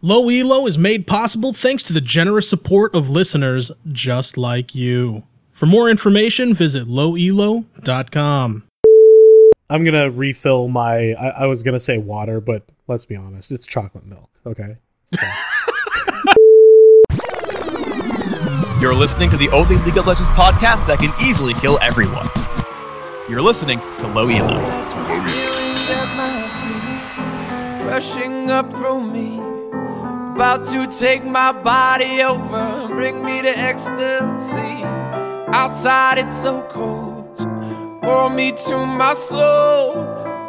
Low Elo is made possible thanks to the generous support of listeners just like you. For more information, visit lowelo.com. I'm gonna refill my. I, I was gonna say water, but let's be honest, it's chocolate milk. Okay. So, You're listening to the only League of Legends podcast that can easily kill everyone. You're listening to Low Elo. Feelings at rushing up through me, about to take my body over, and bring me to ecstasy. Outside it's so cold, pour me to my soul,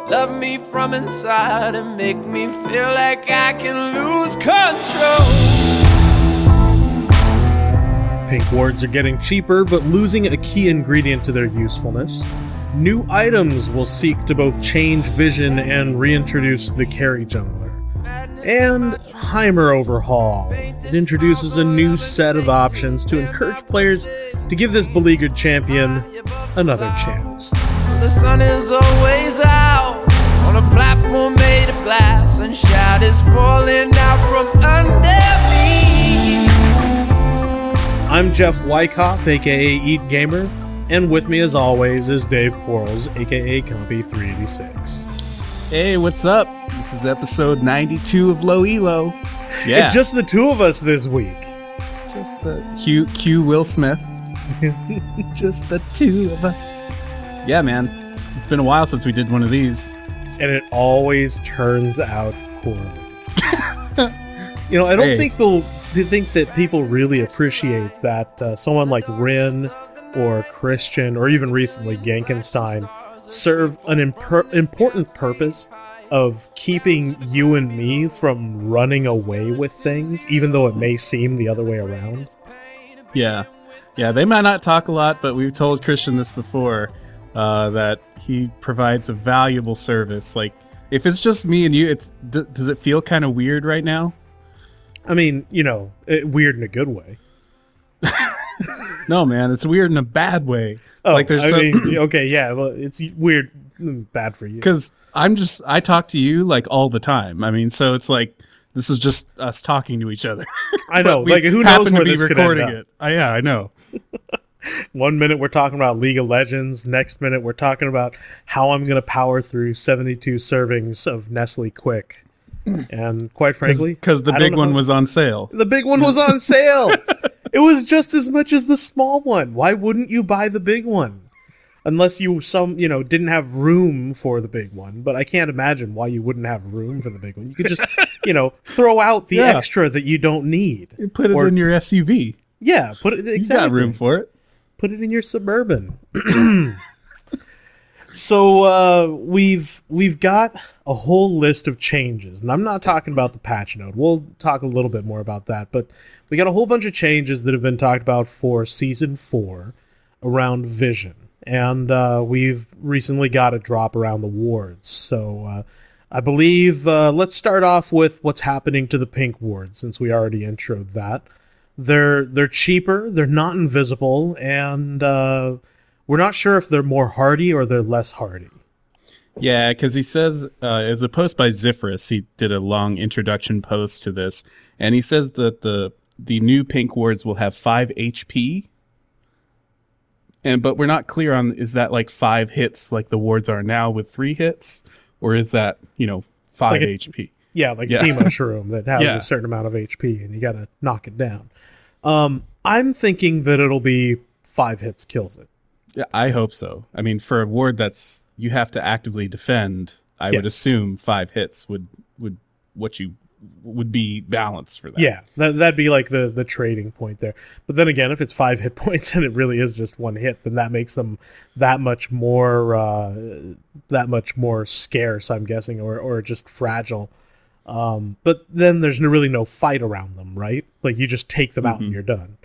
love me from inside and make me feel like I can lose control. pink wards are getting cheaper, but losing a key ingredient to their usefulness. New items will seek to both change vision and reintroduce the carry jungler. And Heimer Overhaul. It introduces a new set of options to encourage players to give this beleaguered champion another chance. The sun is always out on a platform made of glass, and falling out from under me. I'm Jeff Wyckoff, aka Eat Gamer, and with me as always is Dave Quarles, aka Compy386. Hey, what's up? This is episode 92 of Low Elo. Yeah, It's just the two of us this week. just the Q Q Will Smith. just the two of us. Yeah, man. It's been a while since we did one of these. and it always turns out poorly. you know, I don't Hey. think they'll do think that people really appreciate that uh, someone like Rin or Christian or even recently Genkenstein serve an imper- important purpose of keeping you and me from running away with things, even though it may seem the other way around. Yeah. Yeah, they might not talk a lot, but we've told Christian this before uh, that he provides a valuable service. Like, if it's just me and you, it's d- does it feel kind of weird right now? I mean, you know, it, weird in a good way. No, man, it's weird in a bad way. Oh, like, there's I so- mean, okay, yeah, well, it's weird, mm, bad for you. because I'm just I talk to you like all the time. I mean, so it's like this is just us talking to each other. I know, like who knows where to be this could recording end up. it? Uh, yeah, I know. One minute we're talking about League of Legends, next minute we're talking about how I'm going to power through 72 servings of Nestle Quik. And quite frankly, because the I big one was on sale. the big one was on sale. It was just as much as the small one. Why wouldn't you buy the big one? Unless you some, you know, didn't have room for the big one, but I can't imagine why you wouldn't have room for the big one. You could just, you know, throw out the Yeah. extra that you don't need. You put it Or- in your SUV. Yeah, put it You got room for it. put it in your suburban. so uh, we've we've got a whole list of changes, and I'm not talking about the patch note. We'll talk a little bit more about that, but we got a whole bunch of changes that have been talked about for season four around vision, and uh, we've recently got a drop around the wards. So. Uh, I believe uh, let's start off with what's happening to the pink wards since we already introed that they're they're cheaper they're not invisible and uh, we're not sure if they're more hardy or they're less hardy Yeah, because he says, uh, as a post by Xypherous, he did a long introduction post to this, and he says that the the new pink wards will have five HP. And but we're not clear on is that like five hits like the wards are now with three hits, or is that you know five Like a- HP? yeah like Yeah. a teemo shroom that has Yeah. a certain amount of hp and you gotta knock it down um, i'm thinking that it'll be five hits kills it Yeah, I hope so. I mean, for a ward that's you have to actively defend, I would assume five hits would would what you would be balanced for that. yeah that, that'd be like the the trading point there. But then again if it's five hit points and it really is just one hit then that makes them that much more uh, that much more scarce i'm guessing or or just fragile. Um, but then there's no, really no fight around them right? Like you just take them out and you're done.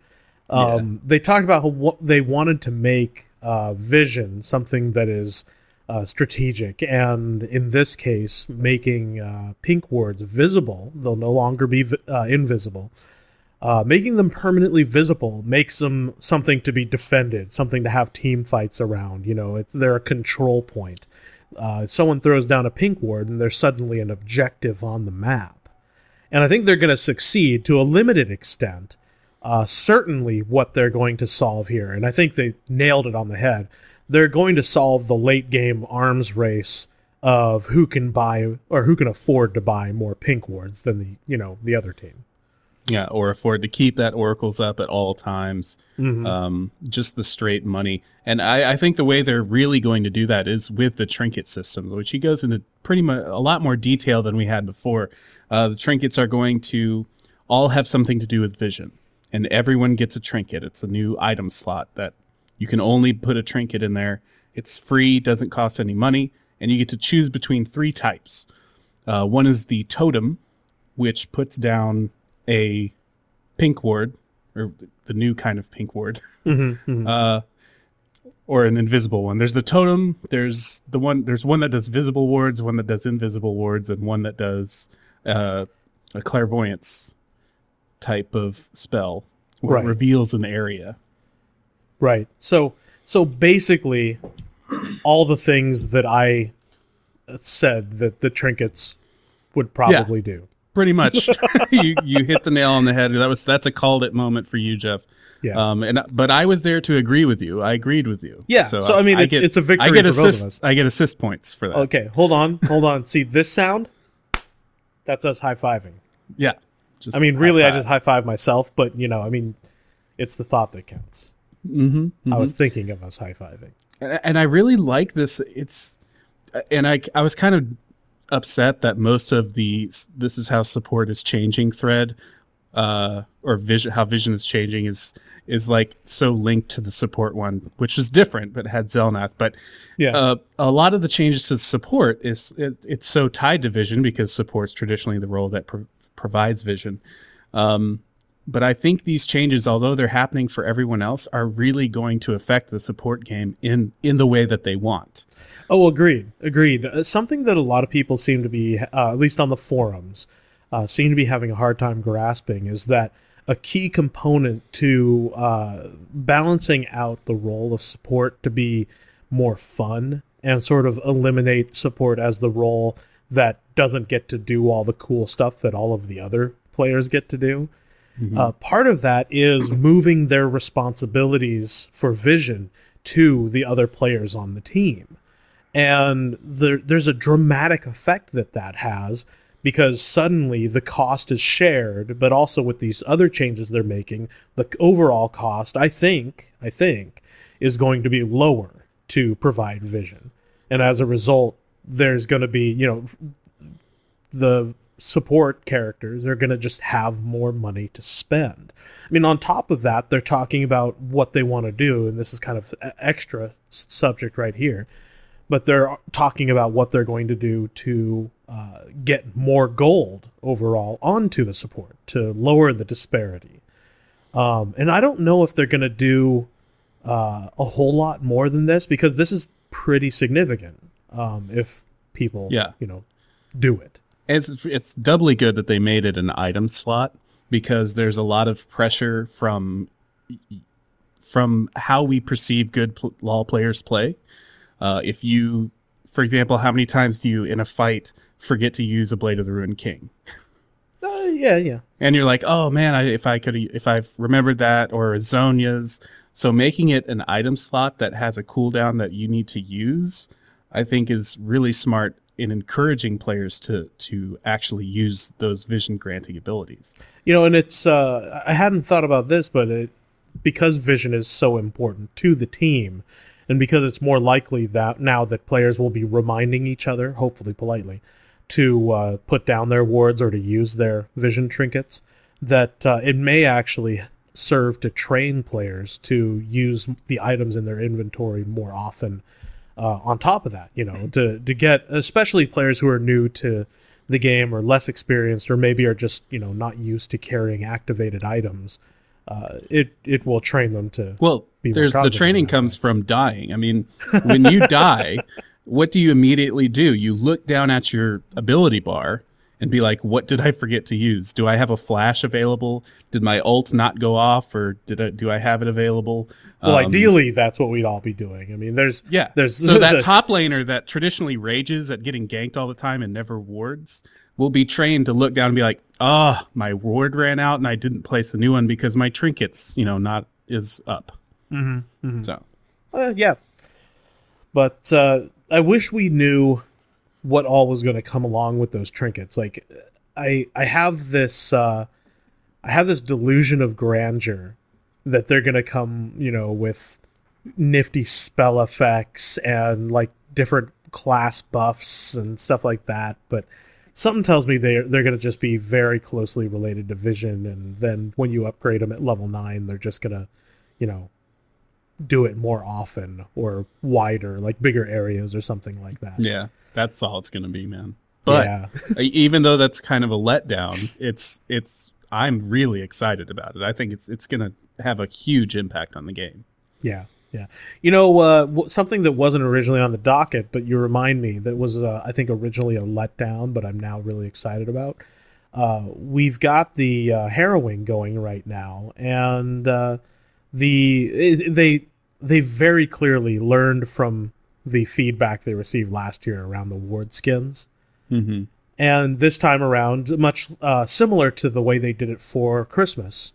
Um, they talked about how what they wanted to make uh, vision something that is uh, strategic, and in this case, making uh, pink wards visible. They'll no longer be vi- uh, invisible. Uh, making them permanently visible makes them something to be defended, something to have team fights around. You know, they're a control point. Uh, someone throws down a pink ward, and there's suddenly an objective on the map and I think they're going to succeed to a limited extent. Uh, certainly, what they're going to solve here, and I think they nailed it on the head. They're going to solve the late game arms race of who can buy or who can afford to buy more pink wards than the you know the other team. Yeah, or afford to keep that oracles up at all times. Um, just the straight money. And I, I think the way they're really going to do that is with the trinket system, which he goes into pretty much a lot more detail than we had before. Uh, the trinkets are going to all have something to do with vision, and everyone gets a trinket. It's a new item slot that you can only put a trinket in there. It's free, doesn't cost any money, and you get to choose between three types. Uh, one is the totem, which puts down a pink ward, or the new kind of pink ward, uh, or an invisible one. There's the totem. There's the one. There's one that does visible wards, one that does invisible wards, and one that does uh, a clairvoyance type of spell, where Right. it reveals an area. Right. So so basically, all the things that I said that the trinkets would probably do. Pretty much, you you hit the nail on the head. That was that's a called it moment for you, Jeff. Yeah. Um, and but I was there to agree with you. I agreed with you. Yeah, so, I mean, it's- it's a victory I get for both of assist, us. I get assist points for that. Okay, hold on, hold on. See this sound? That's us high fiving. Yeah. Just I mean, really, I just high five myself, but you know, I mean, it's the thought that counts. Mm-hmm, I was thinking of us high fiving. and, and I really like this. It's and I I was kind of upset that most of the this is how support is changing thread uh or vision how vision is changing is is like so linked to the support one which is different but had Xelnath but Yeah. uh, a lot of the changes to support is it, it's so tied to vision because support's traditionally the role that pro- provides vision um but I think these changes, although they're happening for everyone else, are really going to affect the support game in in the way that they want. Oh, agreed, agreed. Uh, something that a lot of people seem to be, uh, at least on the forums, uh, seem to be having a hard time grasping is that a key component to uh, balancing out the role of support to be more fun and sort of eliminate support as the role that doesn't get to do all the cool stuff that all of the other players get to do. Uh, part of that is moving their responsibilities for vision to the other players on the team. And there, there's a dramatic effect that that has because suddenly the cost is shared but also with these other changes they're making the overall cost i think i think is going to be lower to provide vision. And as a result there's going to be you know the support characters are going to just have more money to spend. I mean, on top of that, they're talking about what they want to do, and this is kind of extra subject right here. But they're talking about what they're going to do to uh, get more gold overall onto the support to lower the disparity. Um, and I don't know if they're going to do uh, a whole lot more than this because this is pretty significant. Um, if people, Yeah. you know, do it. It's it's doubly good that they made it an item slot because there's a lot of pressure from from how we perceive good pl- law players play. Uh, if you, for example, how many times do you in a fight forget to use a Blade of the Ruined King? Uh, yeah, yeah. and you're like, oh man, I, if I could, if I've remembered that, or Zhonya's. So making it an item slot that has a cooldown that you need to use, I think is really smart in encouraging players to to actually use those vision granting abilities. You know, and it's uh, I hadn't thought about this, but it because vision is so important to the team, and because it's more likely that now that players will be reminding each other, hopefully politely, to uh, put down their wards or to use their vision trinkets, that uh, it may actually serve to train players to use the items in their inventory more often. Uh, on top of that, you know, to to get especially players who are new to the game or less experienced or maybe are just you know not used to carrying activated items, uh, it it will train them to Well, Be there's the training comes from dying. I mean, when you die, what do you immediately do? You look down at your ability bar and be like, "What did I forget to use? Do I have a flash available? Did my ult not go off, or did I do I have it available?" well Um, ideally that's what we'd all be doing. I mean, there's yeah. there's so that the- top laner that traditionally rages at getting ganked all the time and never wards. will be trained to look down and be like, "Ah, my ward ran out and I didn't place a new one because my trinkets, you know, not is up." Mm-hmm, So Uh, yeah. But uh, I wish we knew what all was going to come along with those trinkets. Like, I I have this uh, I have this delusion of grandeur that they're going to come, you know, with nifty spell effects and like different class buffs and stuff like that. But something tells me they're they're going to just be very closely related to vision, and then when you upgrade them at level nine, they're just going to, you know, do it more often or wider, like bigger areas or something like that. yeah, that's all it's gonna be, man. But Yeah. even though that's kind of a letdown, it's it's I'm really excited about it. I think it's it's gonna have a huge impact on the game. Yeah, yeah. You know, uh, something that wasn't originally on the docket, but you remind me that was, uh, I think, originally a letdown, but I'm now really excited about. Uh, we've got the uh, harrowing going right now, and uh, the it, they they very clearly learned from the feedback they received last year around the ward skins. Mm-hmm. And this time around, much uh, similar to the way they did it for Christmas,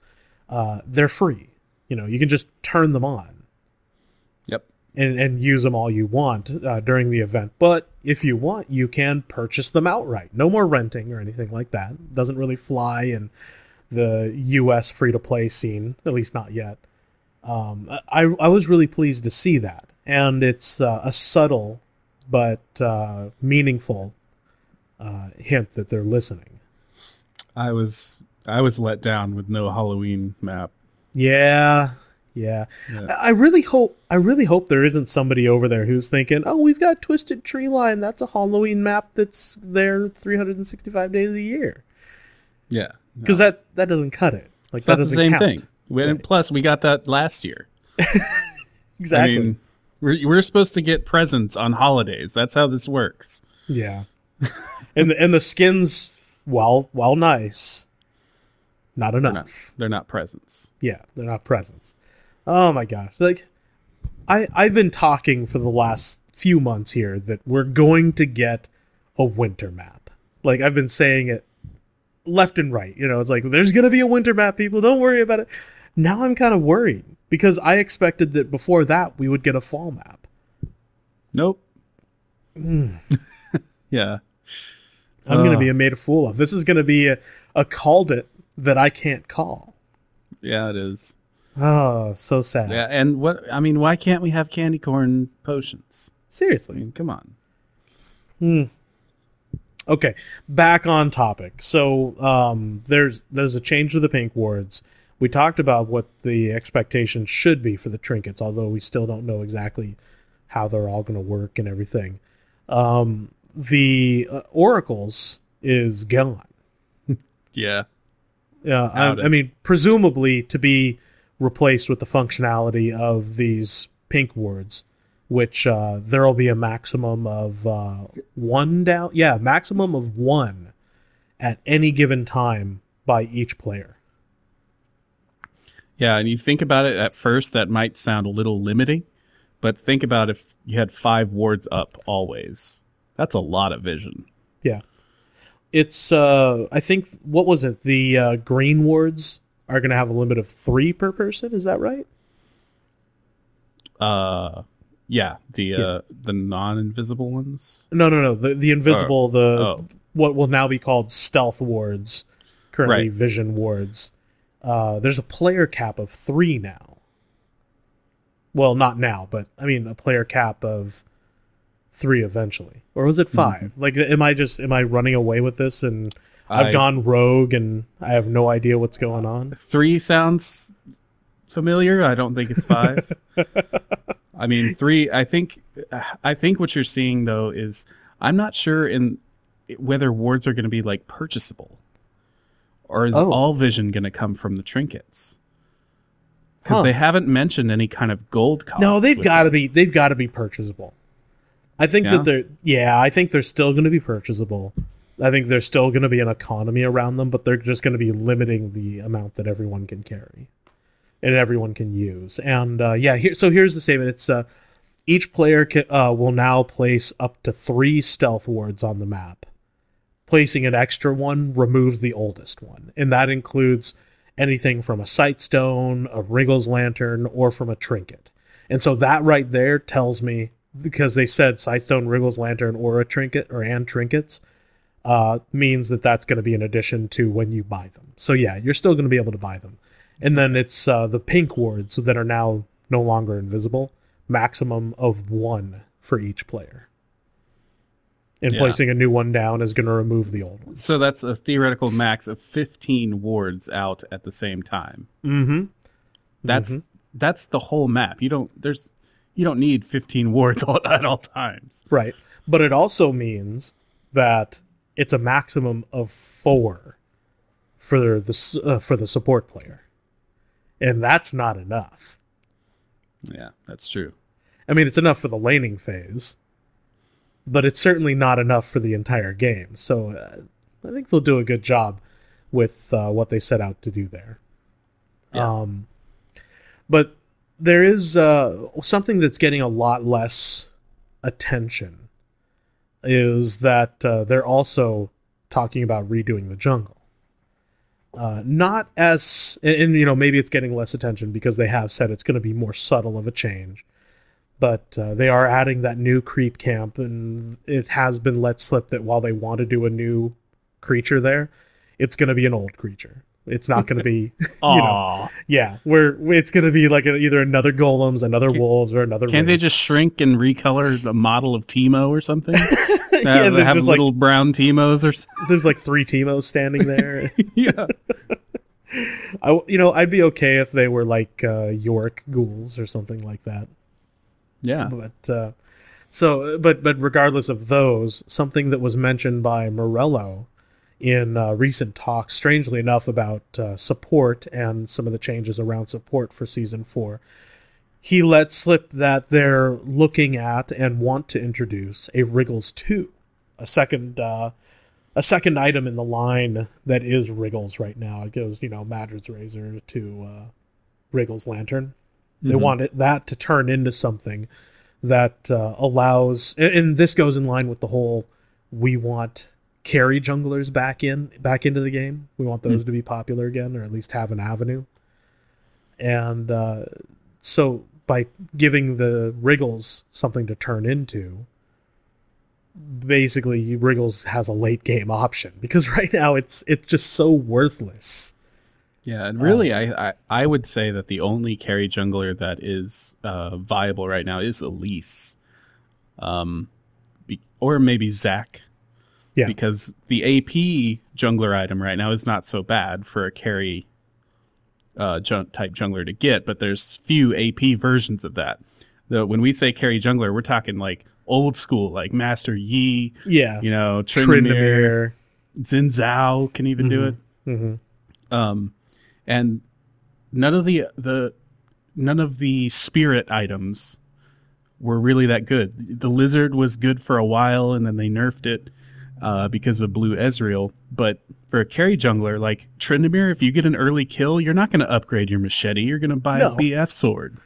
uh, they're free. You know, you can just turn them on Yep. and, and use them all you want uh, during the event. But if you want, you can purchase them outright. No more renting or anything like that. Doesn't really fly in the U.S. free to play scene, at least not yet. Um, I I was really pleased to see that, and it's uh, a subtle but uh, meaningful uh, hint that they're listening. I was I was let down with no Halloween map. Yeah, yeah. Yeah. I really hope I really hope there isn't somebody over there who's thinking, "Oh, we've got Twisted Tree Line. That's a Halloween map that's there 365 days a year." Yeah. Because that that doesn't cut it. Like It's that not the same count. thing. We- and Plus, we got that last year. Exactly. I mean, we're we're supposed to get presents on holidays. That's how this works. yeah. and the and the skins, while while nice, not They're not, enough. they're not presents. Yeah, they're not presents. Oh my gosh. Like I I've been talking for the last few months here that we're going to get a winter map. Like I've been saying it left and right. You know, it's like there's going to be a winter map people, don't worry about it. Now I'm kind of worried because I expected that before that we would get a fall map. Nope. Hmm. yeah. I'm going to Uh. be a made a fool of. This is going to be a, a called it that I can't call. Yeah, it is. Oh, so sad. Yeah, and what I mean, why can't we have candy corn potions? I Seriously. mean, come on. Hmm. Okay, back on topic. So um, there's there's a change to the pink wards. We talked about what the expectations should be for the trinkets, although we still don't know exactly how they're all going to work and everything. Um, the uh, oracles is gone. Yeah. Yeah, I, I mean, presumably to be replaced with the functionality of these pink wards, which uh, there will be a maximum of uh, one down. Yeah, maximum of one at any given time by each player. Yeah, and you think about it at first, that might sound a little limiting, but think about if you had five wards up always. That's a lot of vision. Yeah, it's. Uh, I think what was it? The uh, green wards are going to have a limit of three per person. Is that right? Uh, yeah, the uh, the non-invisible ones. No, no, no. The the invisible, the Oh. what will now be called stealth wards, currently Right. vision wards. Uh, there's a player cap of three now. Well, not now, but I mean a player cap of three eventually, or was it 5 Like, am I just am I running away with this and I've I- gone rogue and I have no idea what's going on? Three sounds familiar. I don't think it's five. I mean, three. I think. I think what you're seeing though is I'm not sure in whether wards are going to be like purchasable, or is Oh. all vision going to come from the trinkets? Because Huh. they haven't mentioned any kind of gold. No, they've got to be they've got to be purchasable. I think Yeah? that they're yeah, I think they're still going to be purchasable. I think there's still going to be an economy around them, but they're just going to be limiting the amount that everyone can carry and everyone can use. And uh, yeah, here, so here's the statement. It's uh, each player ca uh, will now place up to three stealth wards on the map, placing an extra one removes the oldest one, and that includes anything from a sight stone, a Wriggles lantern, or from a trinket. And so that right there tells me because they said Sightstone, Wriggles Lantern, or a trinket or and trinkets uh, means that that's going to be an addition to when you buy them. So yeah, you're still going to be able to buy them. And then it's uh, the pink wards that are now no longer invisible, maximum of one for each player. And Yeah. placing a new one down is going to remove the old one. So that's a theoretical max of 15 wards out at the same time. Mm-hmm. That's that's the whole map. You don't there's you don't need 15 wards all, at all times. Right. But it also means that it's a maximum of four for the uh, for the support player, and that's not enough. Yeah, that's true. I mean, it's enough for the laning phase, but it's certainly not enough for the entire game. So uh, I think they'll do a good job with uh, what they set out to do there. Um, but there is uh, something that's getting a lot less attention is that uh, they're also talking about redoing the jungle. Uh, not as, and, and, you know, maybe it's getting less attention because they have said it's going to be more subtle of a change but uh, they are adding that new creep camp and it has been let slip that while they want to do a new creature there it's going to be an old creature it's not going to be you know yeah where it's going to be like a, either another golems another wolves or another Can't they just shrink and recolor the model of Teemo or something? Yeah, have, there's have just, like- little brown Teemos or something. there's like three teemos standing there yeah. I, you know i'd be okay if they were like uh, Yorick ghouls or something like that Yeah. but uh, so but but regardless of those something that was mentioned by morello in uh, recent talks strangely enough about uh, support and some of the changes around support for season four he let slip that they're looking at and want to introduce a wriggles 2 a second uh, a second item in the line that is wriggles right now it goes you know Madred's Razor to uh, wriggles lantern they want it, that to turn into something that uh, allows, and, and this goes in line with the whole we want carry junglers back in back into the game. We want those to be popular again, or at least have an avenue. And uh, so by giving the Wriggles something to turn into, basically Wriggles has a late game option because right now it's it's just so worthless. Yeah, and really, I, I I would say that the only carry jungler that is uh, viable right now is Elise, um, be, or maybe Zac. Yeah. because the AP jungler item right now is not so bad for a carry uh, jun- type jungler to get, but there's few AP versions of that. The, when we say carry jungler, we're talking like old school, like Master Yi, Yeah, you know, Tryndamere, Tryndamere. Xin Zhao can even do it. Mhm. Um, and none of the the none of the spirit items were really that good. The lizard was good for a while, and then they nerfed it uh, because of Blue Ezreal. But for a carry jungler like Tryndamere, if you get an early kill, you're not going to upgrade your machete. You're going to buy No. a BF sword.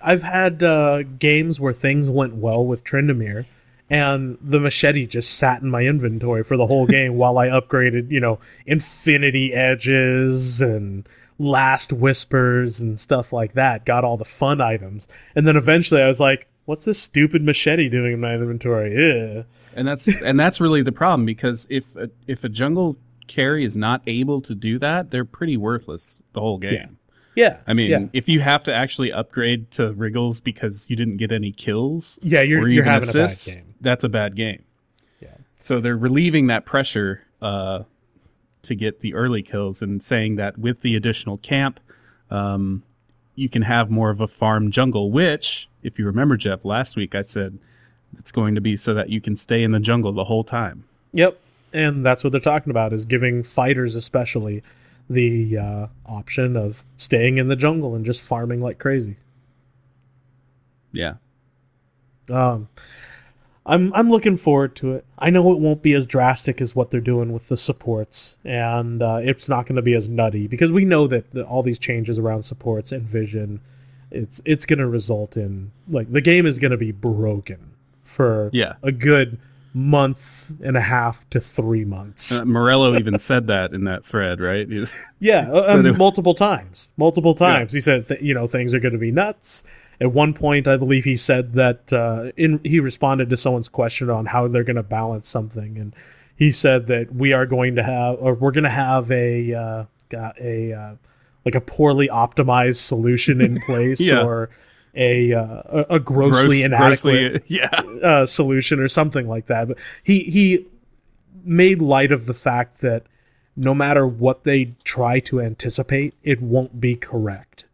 I've had uh, games where things went well with Tryndamere, and the machete just sat in my inventory for the whole game while I upgraded, you know, Infinity Edges and Last Whispers and stuff like that. Got all the fun items, and then eventually I was like, "What's this stupid machete doing in my inventory?" Ew. and that's and that's really the problem because if a, if a jungle carry is not able to do that, they're pretty worthless the whole game. Yeah, Yeah. I mean, yeah, if you have to actually upgrade to Wriggles because you didn't get any kills, yeah, you're you're having assists, a bad game. that's a bad game. Yeah. So they're relieving that pressure uh, to get the early kills and saying that with the additional camp, um, you can have more of a farm jungle. Which, if you remember, Jeff, last week I said it's going to be so that you can stay in the jungle the whole time. Yep. And that's what they're talking about is giving fighters especially the uh, option of staying in the jungle and just farming like crazy. Yeah. Um, I'm I'm looking forward to it. I know it won't be as drastic as what they're doing with the supports, and uh, it's not going to be as nutty because we know that the, all these changes around supports and vision, it's it's going to result in like the game is going to be broken for Yeah. a good month and a half to three months. Uh, Morello even said that in that thread, right? He's- Yeah, um, multiple times. Multiple times. He said, th- you know, things are going to be nuts. At one point, I believe he said that uh, in he responded to someone's question on how they're going to balance something, and he said that we are going to have, or we're going to have a uh, a uh, like a poorly optimized solution in place, Yeah. or a, uh, a a grossly gross- inadequate grossly- yeah. uh, solution or something like that. But he he made light of the fact that no matter what they try to anticipate, it won't be correct,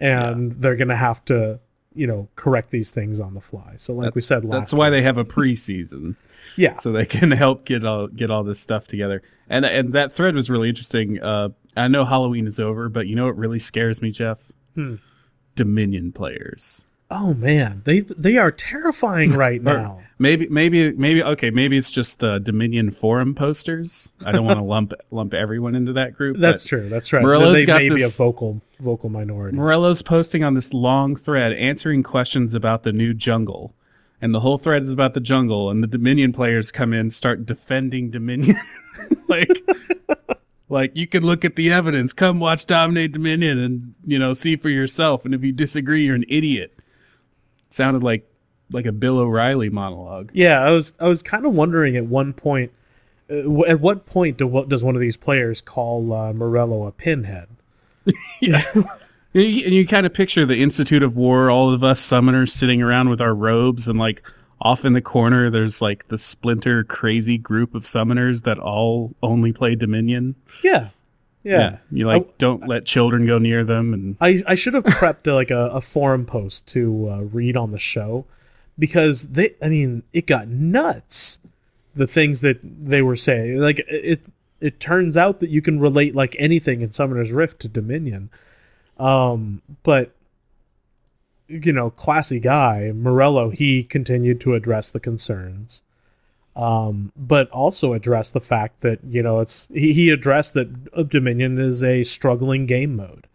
and they're gonna have to you know correct these things on the fly. So like we said last, That's why they have a preseason. yeah so they can help get all get all this stuff together. And and that thread was really interesting. Uh, I know Halloween is over, but you know what really scares me, Jeff? Hmm. Dominion players. oh man they they are terrifying right now. maybe maybe maybe okay, maybe it's just uh, Dominion forum posters. I don't want to lump lump everyone into that group. That's true. That's right. Morello's they got may be a vocal vocal minority. Morello's posting on this long thread answering questions about the new jungle. And the whole thread is about the jungle, and the Dominion players come in, start defending Dominion. like, like you can look at the evidence. Come watch Dominate Dominion, and you know see for yourself. And if you disagree, you're an idiot. sounded like like a Bill O'Reilly monologue. Yeah, I was I was kind of wondering at one point, uh, w- at what point do, what does one of these players call uh, Morello a pinhead? And you, and you kind of picture the Institute of War, all of us summoners sitting around with our robes, and like off in the corner, there's like the splinter crazy group of summoners that all only play Dominion. Yeah, yeah. You like don't let children go near them, and I, I should have prepped uh, like a, a forum post to uh, read on the show because they I mean it got nuts the things that they were saying like it it turns out that you can relate like anything in Summoner's Rift to Dominion. Um but you know classy guy Morello he continued to address the concerns. Um, but also address the fact that you know it's he, he addressed that Dominion is a struggling game mode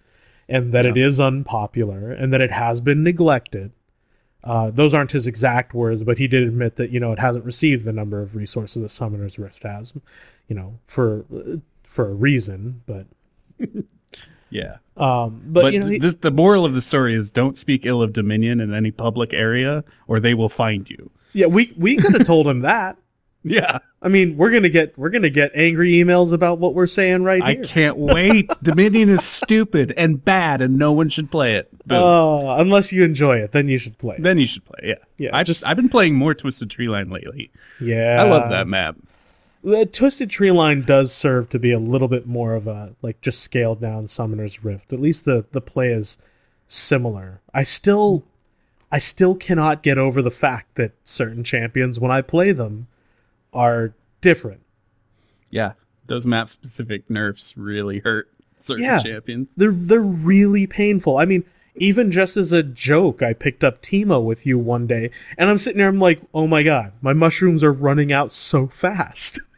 and that it is unpopular and that it has been neglected. Uh, those aren't his exact words, but he did admit that you know it hasn't received the number of resources that Summoner's Rift has, you know, for for a reason. But yeah. um, but, But, you know, he- this, the moral of the story is don't speak ill of Dominion in any public area, or they will find you. yeah, we we could have told him that. Yeah, I mean, we're gonna get we're gonna get angry emails about what we're saying right I here. I can't wait. Dominion is stupid and bad, and no one should play it. Boom. Uh, unless you enjoy it, then you should play. it. then you should play. Yeah, Yeah, I just I've been playing more Twisted Tree Line lately. Yeah, I love that map. The Twisted Tree Line does serve to be a little bit more of a like just scaled down Summoner's Rift. At least the the play is similar. I still I still cannot get over the fact that certain champions when I play them are different. Yeah, those map specific nerfs really hurt certain Yeah. champions. They're they're really painful. I mean, even just as a joke, I picked up Teemo with you one day, and I'm sitting there. I'm like, oh my god, my mushrooms are running out so fast.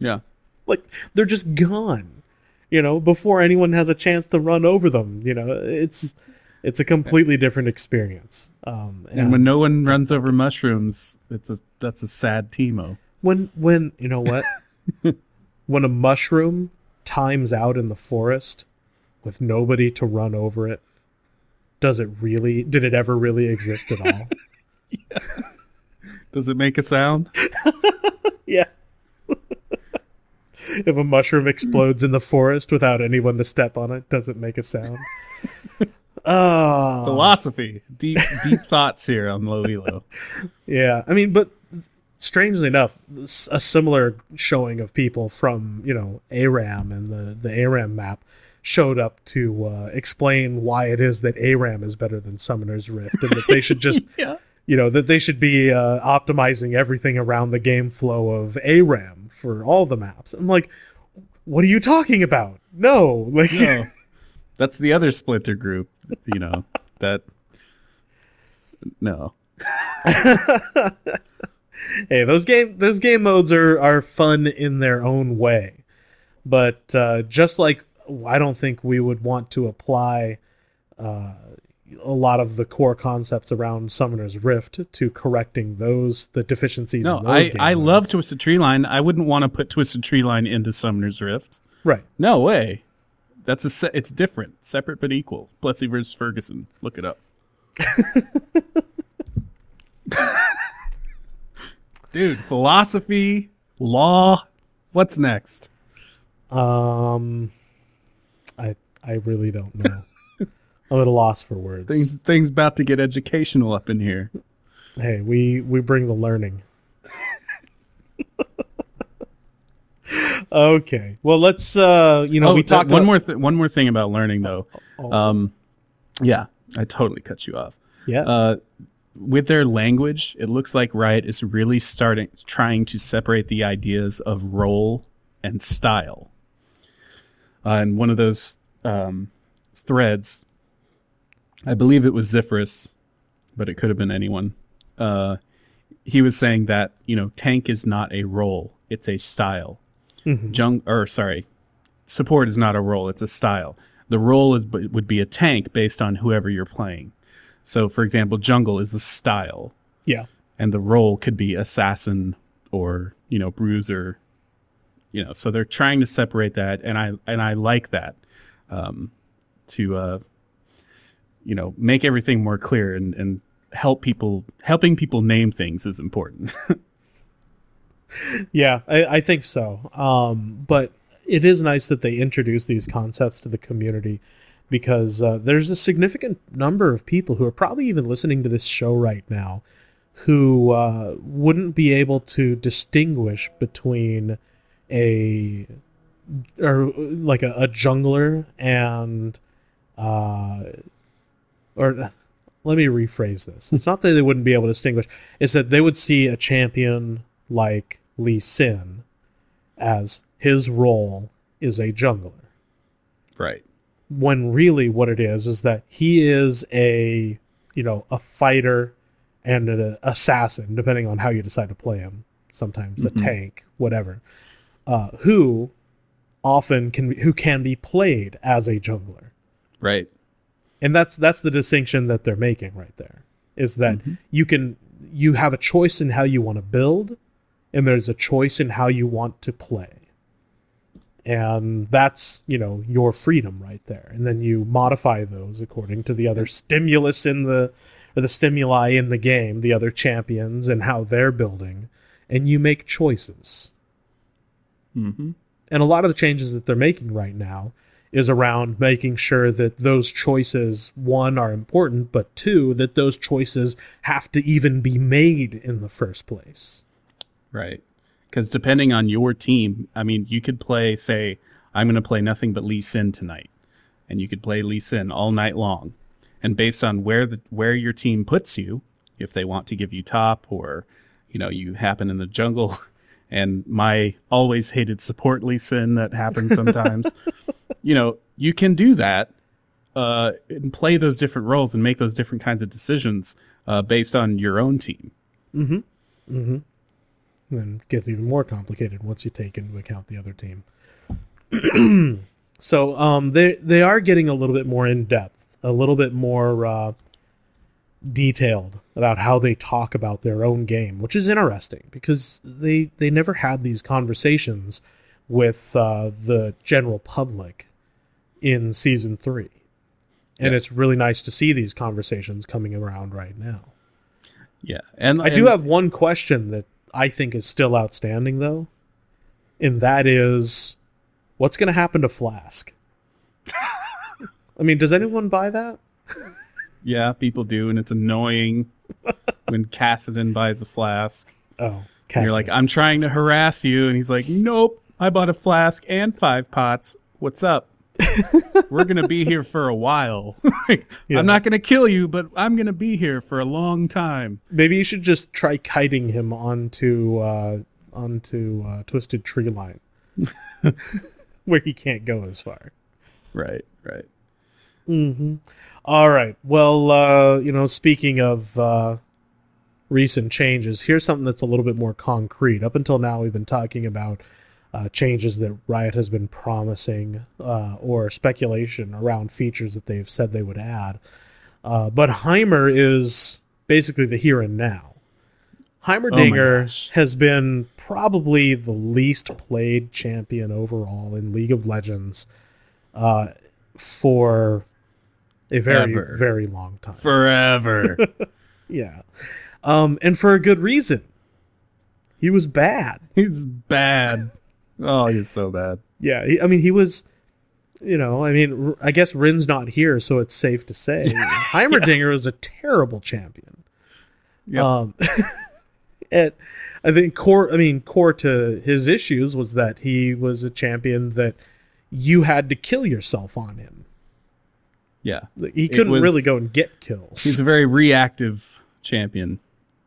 Yeah, like they're just gone you know before anyone has a chance to run over them you know it's it's a completely different experience. Um and, and when no one runs over mushrooms, it's a that's a sad Teemo. when when you know what? When a mushroom times out in the forest with nobody to run over it does it really did it ever really exist at all? Does it make a sound? yeah if a mushroom explodes in the forest without anyone to step on it does it make a sound oh Philosophy, deep deep thoughts here on Low Elo. Yeah, I mean, but strangely enough, a similar showing of people from you know ARAM and the the ARAM map showed up to uh, explain why it is that ARAM is better than Summoner's Rift, and that they should just Yeah. You know that they should be uh, optimizing everything around the game flow of ARAM for all the maps. I'm like, what are you talking about? No, like No, that's the other splinter group. You know that. No, hey, those game those game modes are are fun in their own way, but uh, just like I don't think we would want to apply, uh, a lot of the core concepts around Summoner's Rift to correcting those the deficiencies. No, I, I modes. love Twisted Tree Line. I wouldn't want to put Twisted Tree Line into Summoner's Rift. right. No way. That's a se- it's different, separate but equal. Plessy versus Ferguson. Look it up. Dude, philosophy, law. What's next? Um, I I really don't know. I'm at a loss for words. Things things about to get educational up in here. Hey, we we bring the learning. okay. Well, let's uh, you know, oh, we th- talked one about- more th- one more thing about learning though. Oh, Um, yeah, I totally cut you off. yeah. Uh, with their language, it looks like Riot is really starting trying to separate the ideas of role and style. Uh, and one of those um, threads, I believe it was Xypherous, but it could have been anyone. Uh, he was saying that you know tank is not a role; it's a style. Jung or sorry, support is not a role; it's a style. The role is, would be a tank based on whoever you're playing. So, for example, jungle is a style, yeah. and the role could be assassin or you know bruiser. You know, so they're trying to separate that, and I and I like that um, to uh, you know make everything more clear and and help people helping people name things is important. Yeah, I, I think so. Um, but it is nice that they introduce these concepts to the community because uh, there's a significant number of people who are probably even listening to this show right now who uh, wouldn't be able to distinguish between a or like a, a jungler and uh, or let me rephrase this. It's not that they wouldn't be able to distinguish. It's that they would see a champion like Lee Sin as his role is a jungler. right. When really what it is is that he is a you know a fighter and an assassin, depending on how you decide to play him. Sometimes a tank, whatever. Uh, who often can be, who can be played as a jungler Right. And that's that's the distinction that they're making right there is that you can you have a choice in how you want to build and there's a choice in how you want to play. And that's you know your freedom right there. And then you modify those according to the other stimulus in the or the stimuli in the game the other champions and how they're building and you make choices. Mm-hmm. and a lot of the changes that they're making right now is around making sure that those choices one are important but two that those choices have to even be made in the first place Right. Because depending on your team, I mean, you could play, say, I'm going to play nothing but Lee Sin tonight, and you could play Lee Sin all night long. And based on where the where your team puts you, if they want to give you top, or you know, you happen in the jungle, and my always hated support Lee Sin that happens sometimes, you know, you can do that uh, and play those different roles and make those different kinds of decisions uh, based on your own team. and it gets even more complicated once you take into account the other team. So um they they are getting a little bit more in depth a little bit more uh detailed about how they talk about their own game which is interesting because they they never had these conversations with uh the general public in season 3 and Yeah. it's really nice to see these conversations coming around right now Yeah, and I do have one question that I think is still outstanding, though, and that is, what's going to happen to Flask? I mean, does anyone buy that? Yeah, people do, and it's annoying when Kassadin buys a flask. Oh, And you're like, I'm trying to harass you, and he's like, Nope, I bought a flask and five pots. What's up? We're gonna be here for a while. Like, Yeah. I'm not gonna kill you, but I'm gonna be here for a long time. maybe you should just try kiting him onto uh, onto uh, Twisted Tree Line, where he can't go as far. Right, right. All right. Well, uh, you know, speaking of uh, recent changes, here's something that's a little bit more concrete. Up until now, we've been talking about uh, changes that Riot has been promising uh, or speculation around features that they've said they would add. Uh, but Heimer is basically the here and now. Heimerdinger gosh. has been probably the least played champion overall in League of Legends uh, for a very, Ever. very long time. Forever. yeah. Um, and for a good reason. He was bad. he's bad. Oh, he's so bad. Yeah, he, I mean, he was, you know, I mean, R- I guess Rin's not here, so it's safe to say Heimerdinger was a terrible champion. Yep. Um, and I think core, I mean, core to his issues was that he was a champion that you had to kill yourself on him. Yeah. He couldn't was- really go and get kills. He's a very reactive champion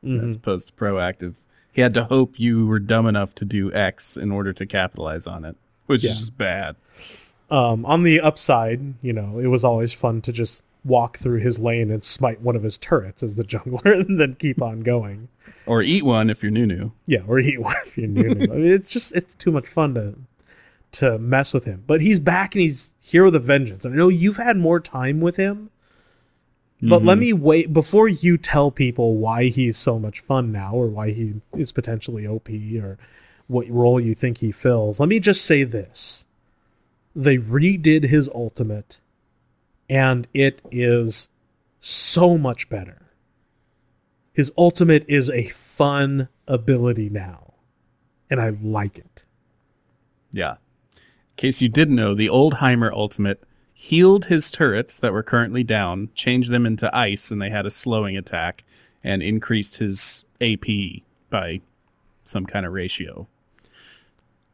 Mm-hmm. as opposed to proactive. He had to hope you were dumb enough to do X in order to capitalize on it, which Yeah. is bad. Um, on the upside, you know, it was always fun to just walk through his lane and smite one of his turrets as the jungler and then keep on going. Or eat one if you're new new. Yeah, or he if you knew him. I mean, it's just it's too much fun to to mess with him. But he's back and he's here with a vengeance. I know you've had more time with him, but let mm-hmm. me wait before you tell people why he's so much fun now or why he is potentially OP or what role you think he fills. Let me just say this. They redid his ultimate and it is so much better. His ultimate is a fun ability now, and I like it. Yeah. In case you didn't know, the old Heimer ultimate healed his turrets that were currently down, changed them into ice, and they had a slowing attack, and increased his AP by some kind of ratio.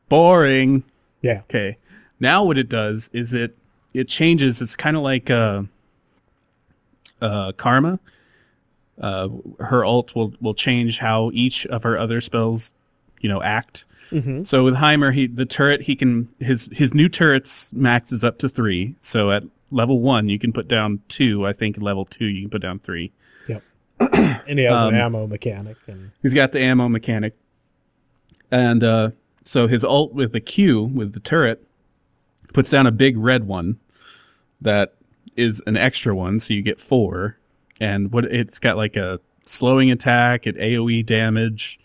Boring. Yeah. Okay. Now what it does is it it changes. It's kind of like uh, uh, Karma. Uh, her ult will will change how each of her other spells, you know, act. So with Heimer, he the turret he can his his new turrets maxes up to three. So at level one you can put down two. I think level two you can put down three. Yep. and he has Um, an ammo mechanic, and He's got the ammo mechanic. And uh, so his ult with the Q, with the turret, puts down a big red one that is an extra one, so you get four. And what it's got like a slowing attack, it AoE damage,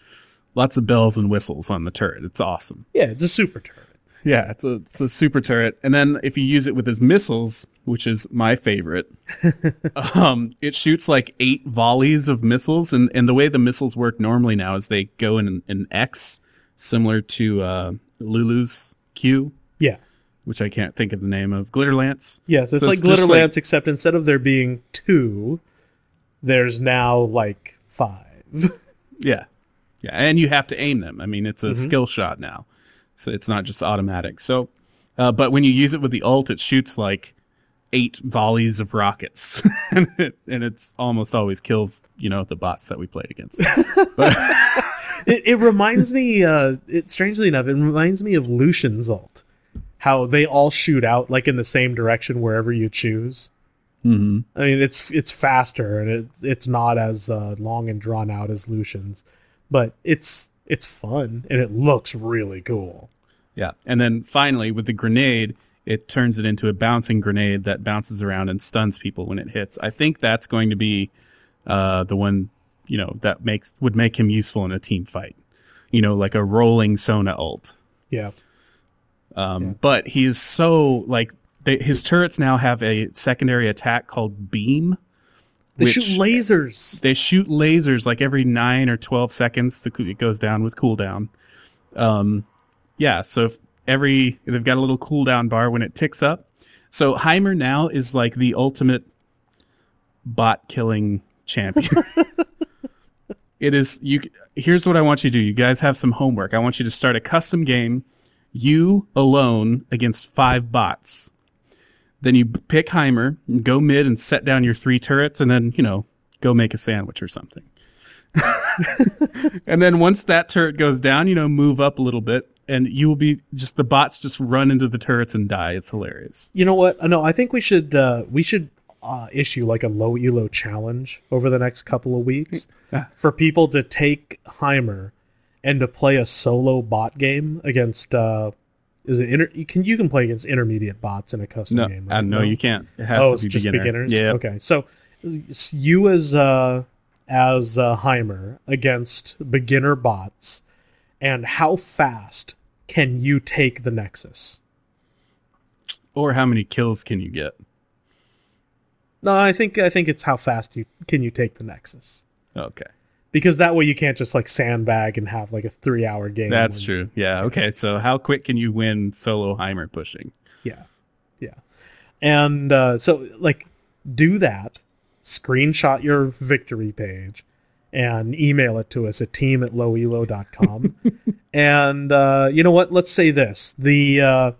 lots of bells and whistles on the turret. It's awesome. yeah, it's a super turret. Yeah, it's a it's a super turret. And then if you use it with his missiles, which is my favorite, um, it shoots like eight volleys of missiles. And, and the way the missiles work normally now is they go in an X, similar to uh, Lulu's Q, Yeah. which I can't think of the name of. Glitter Lance. Yes, it's So like it's Glitter like- Lance, except instead of there being two, there's now like five. Yeah. Yeah. And you have to aim them. I mean, it's a Mm-hmm. skill shot now. So it's not just automatic. So, uh, but when you use it with the ult, it shoots like eight volleys of rockets. and, it, and it's almost always kills, you know, the bots that we played against. it, it reminds me, uh, it strangely enough, it reminds me of Lucian's ult. How they all shoot out like in the same direction wherever you choose. hmm I mean, it's it's faster and it it's not as uh, long and drawn out as Lucian's, but it's it's fun and it looks really cool. Yeah. And then finally, with the grenade, it turns it into a bouncing grenade that bounces around and stuns people when it hits. I think that's going to be uh, the one, you know, that makes would make him useful in a team fight. You know, like a rolling Sona ult. Yeah, Um, But he is so like they, his turrets now have a secondary attack called beam. They shoot lasers. They shoot lasers like every nine or twelve seconds. The, it goes down with cooldown. Um, yeah. So if every they've got a little cooldown bar when it ticks up. So Heimer now is like the ultimate bot killing champion. it is you. Here's what I want you to do. You guys have some homework. I want you to start a custom game, you alone against five bots. Then you pick Heimer, go mid and set down your three turrets, and then you know go make a sandwich or something. and then once that turret goes down, you know move up a little bit, and you will be just the bots just run into the turrets and die. It's hilarious. You know what? No, I think we should uh, we should uh, issue like a low elo challenge over the next couple of weeks for people to take Heimer and to play a solo bot game against. Uh, is it inter- you can you can play against intermediate bots in a custom No, game? uh, right? no, you can't. It has Oh, to it's be just beginner. beginners. Yeah. Okay, so you as uh, as uh, Heimer against beginner bots, and how fast can you take the Nexus? Or how many kills can you get? No, I think I think it's how fast you can you take the Nexus Okay. Because that way you can't just like sandbag and have like a three hour game. That's true. Yeah. Okay. So how quick can you win solo Heimer pushing? Yeah, yeah, and uh, so like do that. Screenshot your victory page and email it to us at team at lowelo.com. and uh, you know what? Let's say this: the uh,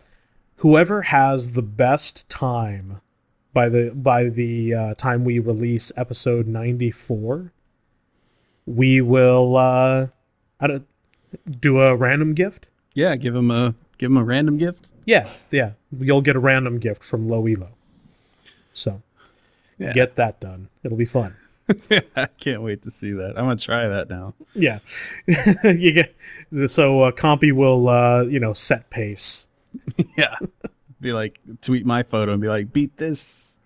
whoever has the best time by the by the uh, time we release episode ninety four, we will uh, don't, do a random gift. Yeah. Give him a give him a random gift. Yeah, yeah. You'll get a random gift from Low Elo. So Yeah. get that done. It'll be fun. I can't wait to see that. I'm gonna try that now. Yeah. you get so uh, Compy will uh, you know set pace. yeah. Be like tweet my photo and be like beat this.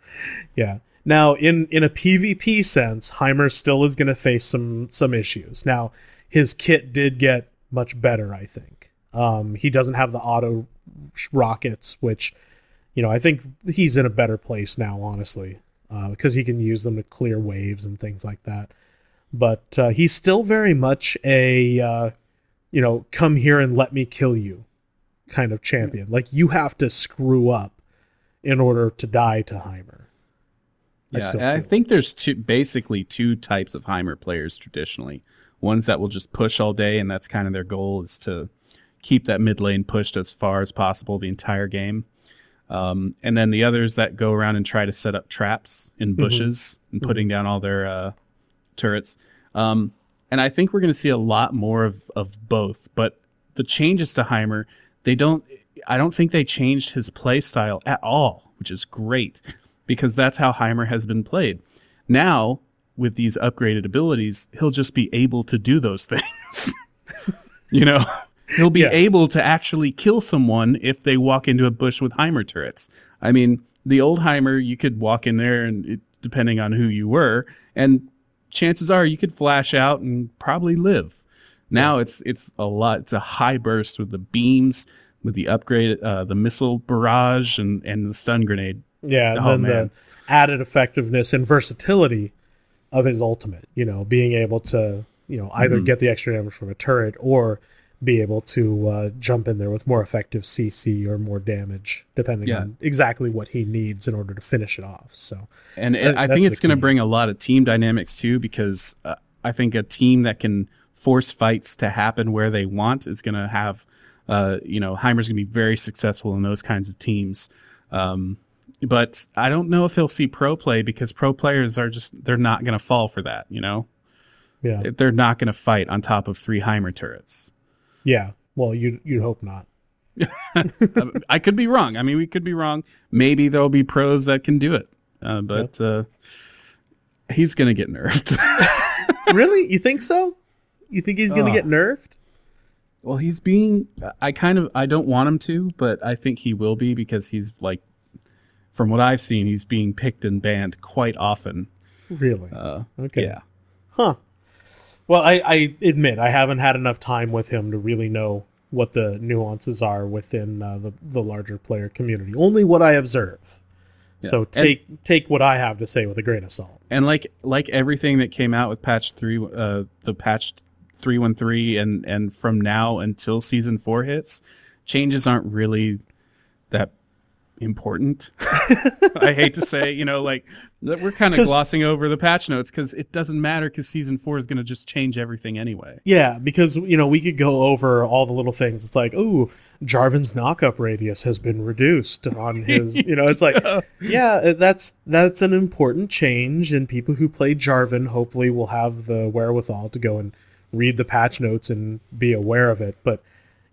Yeah. Now in in a PvP sense, Heimer still is going to face some some issues. Now his kit did get much better, I think. Um, he doesn't have the auto rockets, which you know I think he's in a better place now, honestly, uh, because he can use them to clear waves and things like that. But uh, he's still very much a uh, you know come here and let me kill you kind of champion. Like you have to screw up in order to die to Heimer. I Yeah, and I think there's two basically two types of Heimer players traditionally. Ones that will just push all day, and that's kind of their goal is to keep that mid lane pushed as far as possible the entire game. Um, and then the others that go around and try to set up traps in bushes and putting down all their uh, turrets. Um, and I think we're going to see a lot more of, of both. But the changes to Heimer, they don't. I don't think they changed his play style at all, which is great because that's how Heimer has been played. Now, with these upgraded abilities, he'll just be able to do those things. you know, he'll be Yeah. able to actually kill someone if they walk into a bush with Heimer turrets. I mean, the old Heimer, you could walk in there and it, depending on who you were, and chances are you could flash out and probably live. Now it's it's a lot. It's a high burst with the beams, with the upgrade, uh, the missile barrage, and and the stun grenade. Yeah, and Oh, then man. the added effectiveness and versatility of his ultimate. You know, being able to you know either Mm-hmm. get the extra damage from a turret or be able to uh, jump in there with more effective CC or more damage, depending Yeah. on exactly what he needs in order to finish it off. So And That- I think it's going to bring a lot of team dynamics too, because uh, I think a team that can force fights to happen where they want is going to have, uh, you know, Heimer's going to be very successful in those kinds of teams. Um, but I don't know if he'll see pro play because pro players are just, they're not going to fall for that, you know? yeah, They're not going to fight on top of three Heimer turrets. yeah. Well, you you'd hope not. I could be wrong. I mean, we could be wrong. Maybe there'll be pros that can do it. Uh, but uh, he's going to get nerfed. really, you think so? You think he's gonna Oh. get nerfed? Well, he's being. I kind of. I don't want him to, but I think he will be because he's like, from what I've seen, he's being picked and banned quite often. Really? Uh, okay. Yeah. Huh. Well, I, I admit I haven't had enough time with him to really know what the nuances are within uh, the the larger player community. Only what I observe. So And- take take what I have to say with a grain of salt. And like like everything that came out with patch three, uh, the patch three one three, and and from now until season four hits, changes aren't really that important. I hate to say, you know, like we're kind of glossing over the patch notes because it doesn't matter because season four is going to just change everything anyway. Yeah, because you know we could go over all the little things. It's like, oh, Jarvan's knockup radius has been reduced on his. you know, it's like, yeah, uh, that's that's an important change, and people who play Jarvan hopefully will have the wherewithal to go and read the patch notes and be aware of it. But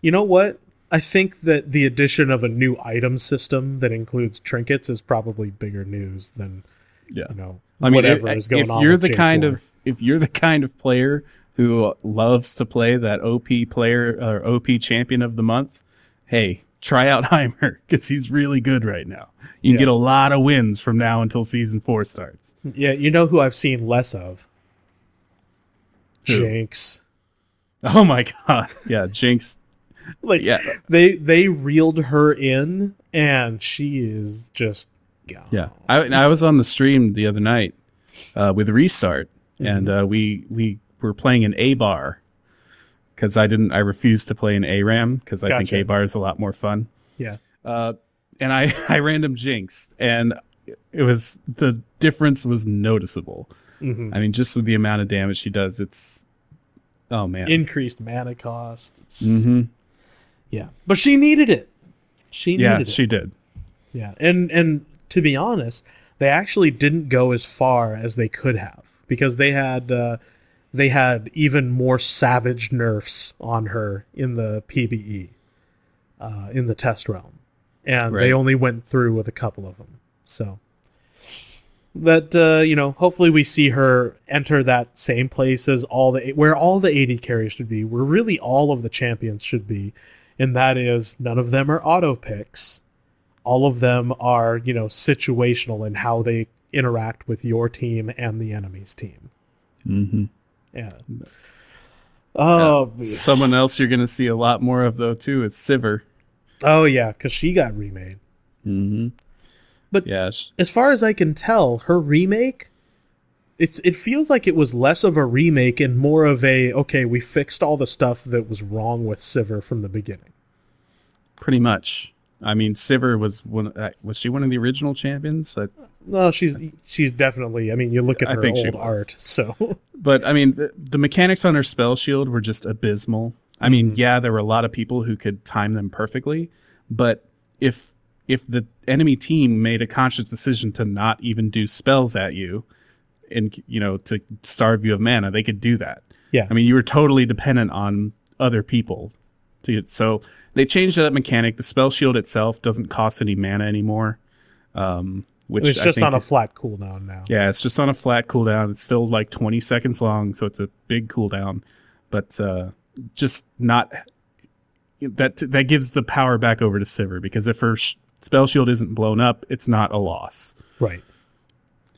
you know what? I think that the addition of a new item system that includes trinkets is probably bigger news than Yeah. you know I mean, whatever if, is going if on. you're with the J4. kind of if you're the kind of player who loves to play that OP player or OP champion of the month, hey, try out Heimer because he's really good right now. You can Yeah. get a lot of wins from now until season four starts. Yeah, you know who I've seen less of? Who? Jinx. Oh my god, yeah, Jinx. Like Yeah. they they reeled her in and she is just gone. Yeah, I, I was on the stream the other night uh, with Restart, and uh, we we were playing an A bar because I didn't I refused to play an ARAM because I think A bar is a lot more fun. Yeah. Uh, and I I random Jinx, and it was the difference was noticeable. Mhm. I mean, just with the amount of damage she does, it's oh man. Increased mana cost. It's- hmm Yeah. But she needed it. She Yeah, needed it. she did. Yeah, and and to be honest, they actually didn't go as far as they could have because they had uh, they had even more savage nerfs on her in the PBE, uh, in the test realm, and they only went through with a couple of them. So that uh, you know, hopefully we see her enter that same place as all the where all the AD carries should be, where really all of the champions should be, and that is none of them are auto picks. All of them are you know situational in how they interact with your team and the enemy's team. Hmm yeah. Oh yeah. Someone else you're gonna see a lot more of though too is Sivir. oh yeah because she got remade. Hmm But- yes, as far as i can tell her remake it's it feels like it was less of a remake and more of a okay we fixed all the stuff that was wrong with Sivir from the beginning pretty much. I mean, Sivir was one. Uh, was she one of the original champions? I, well she's she's definitely i mean you look at her old art so but I mean, the, the mechanics on her spell shield were just abysmal. I mean, Mm-hmm. yeah, there were a lot of people who could time them perfectly, but if if the enemy team made a conscious decision to not even do spells at you, and you know to starve you of mana, they could do that. yeah I mean, you were totally dependent on other people to get so they changed that mechanic. The spell shield itself doesn't cost any mana anymore. Um, which it's I just on a flat cooldown now yeah, it's just on a flat cooldown. It's still like 20 seconds long, so it's a big cooldown, but uh, just not that that gives the power back over to Sivir because if her sh- spell shield isn't blown up, it's not a loss. right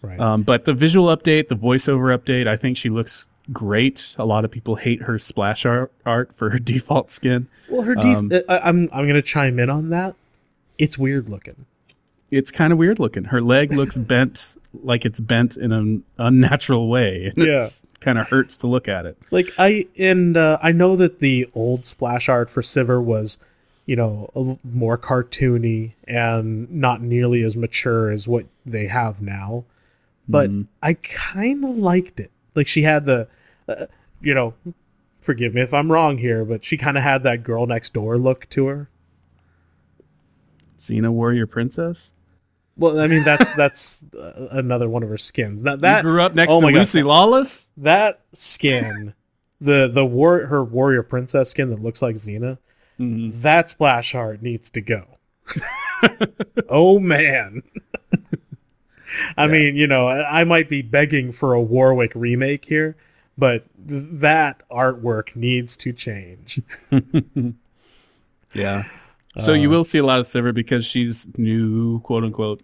right Um, but the visual update, the voiceover update, I think she looks great. A lot of people hate her splash art, art for her default skin. Well, her def- Um, I, I'm I'm gonna chime in on that. It's weird looking. It's kind of weird looking. Her leg looks bent like it's bent in an unnatural way. And Yeah. Kind of hurts to look at it. Like I and uh, I know that the old splash art for Sivir was, you know, a more cartoony and not nearly as mature as what they have now. But I kind of liked it. Like she had the, uh, you know, forgive me if I'm wrong here, but she kind of had that girl next door look to her. Xena Warrior Princess? Well, I mean that's that's uh, another one of her skins. That that you grew up next oh to my God. Lucy Lawless? that skin, the the war her warrior princess skin that looks like Xena, Mm-hmm. that splash art needs to go. oh man. I mean, you know, I might be begging for a Warwick remake here, but th- that artwork needs to change. Yeah. So you will see a lot of Sivir because she's new, quote unquote.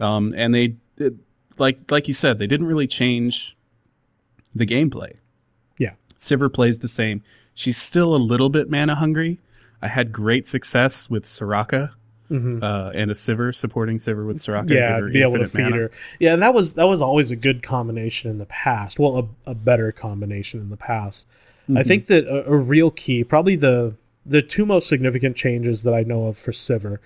Um, and they, it, like like you said, they didn't really change the gameplay. Yeah. Sivir plays the same. She's still a little bit mana hungry. I had great success with Soraka uh, and a Sivir supporting Sivir with Soraka. Mm-hmm. yeah, be able to feed mana. her. Yeah, and that was that was always a good combination in the past. Well, a, a better combination in the past. I think that a, a real key, probably the the two most significant changes that I know of for Sivir,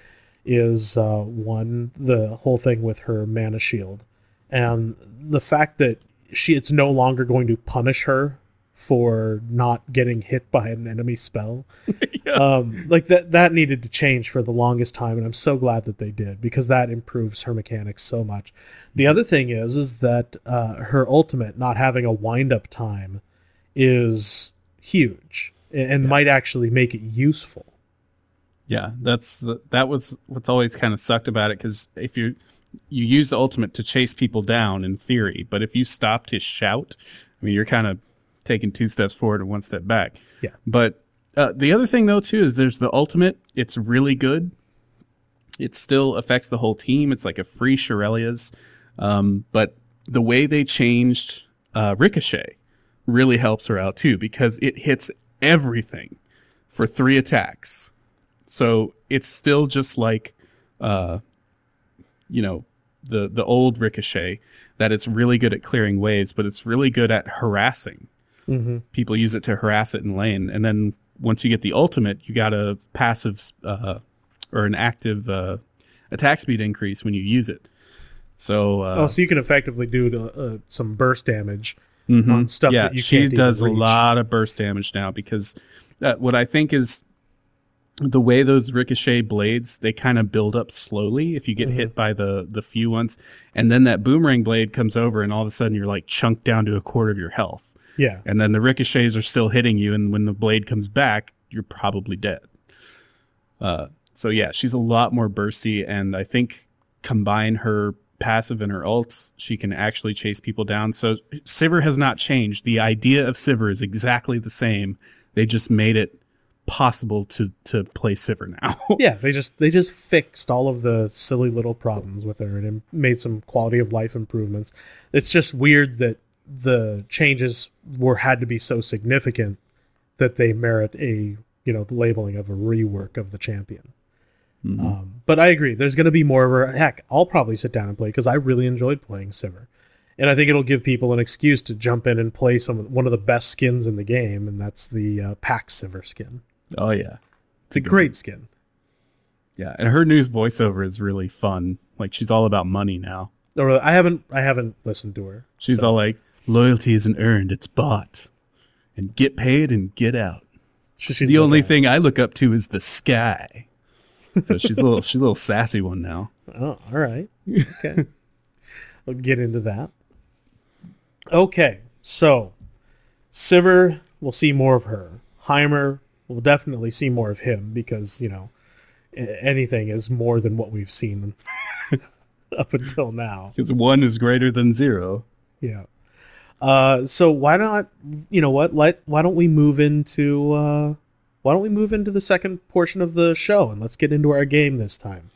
is uh, one the whole thing with her mana shield, and the fact that she it's no longer going to punish her for not getting hit by an enemy spell. Um like that that needed to change for the longest time and i'm so glad that they did because that improves her mechanics so much. The other thing is is that uh her ultimate not having a wind up time is huge and, and might actually make it useful. Yeah, that's the, that was what's always kind of sucked about it because if you you use the ultimate to chase people down in theory, but if you stop to shout, I mean you're kind of taking two steps forward and one step back. Yeah. But Uh, the other thing though too is there's the ultimate. It's really good. It still affects the whole team. It's like a free Shurelya's, um, but the way they changed uh, Ricochet really helps her out too because it hits everything for three attacks. So it's still just like, uh, you know, the the old Ricochet that it's really good at clearing waves, but it's really good at harassing. Mm-hmm. People use it to harass it in lane, and then once you get the ultimate, you got a passive uh, or an active uh, attack speed increase when you use it. So, uh, oh, so you can effectively do uh, some burst damage on stuff Mm-hmm. yeah, she does a lot of burst damage now because uh, what I think is the way those ricochet blades they kind of build up slowly if you get Mm-hmm. hit by the the few ones and then that boomerang blade comes over and all of a sudden you're like chunked down to a quarter of your health Yeah, and then the ricochets are still hitting you and when the blade comes back you're probably dead. Uh, so yeah she's a lot more bursty and i think combine her passive and her ults, she can actually chase people down. So sivir has not changed. The idea of sivir is exactly the same. They just made it possible to to play sivir now. Yeah. They just they just fixed all of the silly little problems with her and made some quality of life improvements. It's just weird that the changes were had to be so significant that they merit a you know the labeling of a rework of the champion. Um, but I agree. There's going to be more of her. Heck, I'll probably sit down and play because I really enjoyed playing Sivir, and I think it'll give people an excuse to jump in and play some of- one of the best skins in the game, and that's the uh, PAX Sivir skin. oh yeah It's a great skin. yeah and her new voiceover is really fun like she's all about money now Or I haven't I haven't listened to her. She's so- all like, loyalty isn't earned, it's bought. And get paid and get out. she's the only thing I look up to is the sky. So she's a little she's a little sassy one now. Oh, all right. Okay. we'll get into that. Okay, so Sivir, we'll see more of her. Heimer, we'll definitely see more of him because you know anything is more than what we've seen up until now. Because one is greater than zero. Yeah. Uh, so why not? You know what? Let why don't we move into uh, why don't we move into the second portion of the show and let's get into our game this time.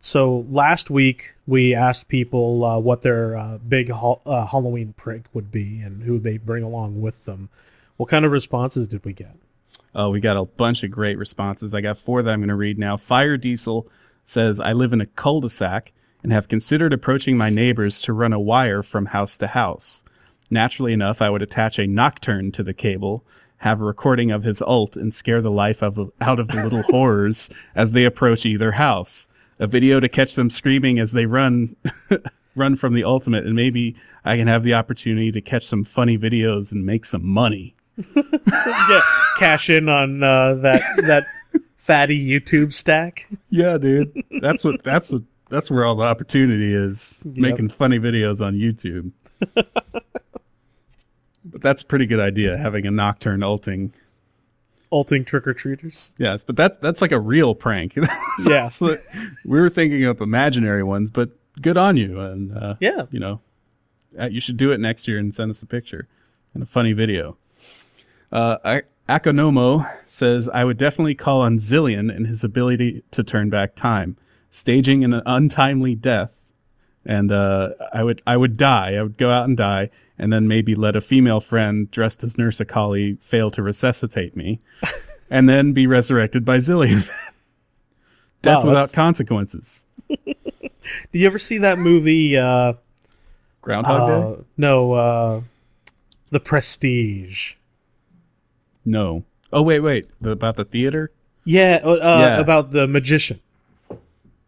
So last week we asked people uh, what their uh, big uh, Halloween prank would be and who they bring along with them. What kind of responses did we get? Oh, we got a bunch of great responses. I got four that I'm going to read now. Fire Diesel says, I live in a cul-de-sac and have considered approaching my neighbors to run a wire from house to house. Naturally enough, I would attach a nocturne to the cable, have a recording of his ult, and scare the life of, out of the little horrors as they approach either house. A video to catch them screaming as they run run from the ultimate, and maybe I can have the opportunity to catch some funny videos and make some money. Get cash in on uh, that that fatty YouTube stack. Yeah, dude. That's what that's what that's where all the opportunity is. Making funny videos on YouTube. That's a pretty good idea, having a nocturne ulting. Ulting trick or treaters. Yes, but that's that's like a real prank. Yeah. So we were thinking of imaginary ones, but good on you. And uh, Yeah. you know, uh, you should do it next year and send us a picture and a funny video. Uh, I, Akonomo says, I would definitely call on Zilean and his ability to turn back time, staging an untimely death. And uh, I would I would die. I would go out and die, and then maybe let a female friend dressed as Nurse Akali fail to resuscitate me, and then be resurrected by Zilean. Death Wow, without consequences. Do you ever see that movie? Uh, Groundhog Day? uh, no, uh, The Prestige. No. Oh wait, wait. The, about the theater? Yeah, uh, uh, Yeah. about the magician.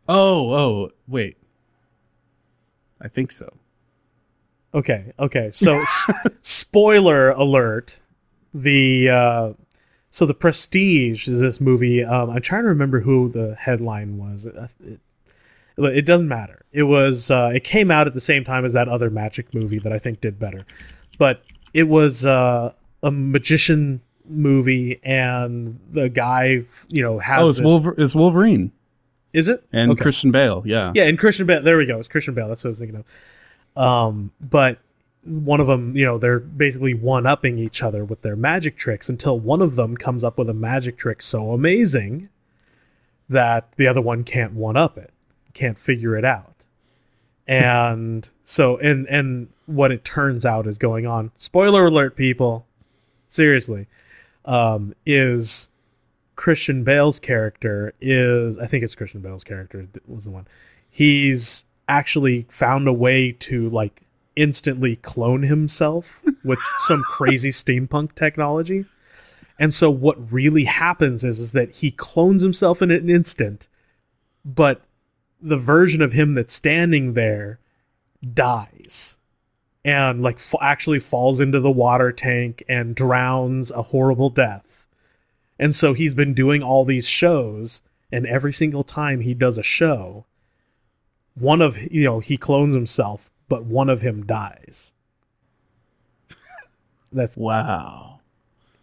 Oh, oh, wait. I think so. Okay, okay. So, s- spoiler alert: the uh, so the Prestige is this movie. Um, I'm trying to remember who the headline was. It, it, but it doesn't matter. It was uh, it came out at the same time as that other magic movie that I think did better, but it was uh, a magician movie, and the guy you know has Oh, it's, this- Wolver- it's Wolverine is it and Okay. Christian Bale. Yeah. Yeah, and Christian Bale. There we go. It's Christian Bale. That's what I was thinking of. Um, but one of them, you know, they're basically one upping each other with their magic tricks until one of them comes up with a magic trick so amazing that the other one can't one up it, can't figure it out. And so, and, and what it turns out is going on, spoiler alert, people, seriously, um, is Christian Bale's character is, I think it's Christian Bale's character was the one. He's actually found a way to like instantly clone himself with some crazy steampunk technology. And so what really happens is, is that he clones himself in an instant, but the version of him that's standing there dies and like f- actually falls into the water tank and drowns a horrible death. And so he's been doing all these shows and every single time he does a show, one of you know, he clones himself, but one of him dies. That's Wow.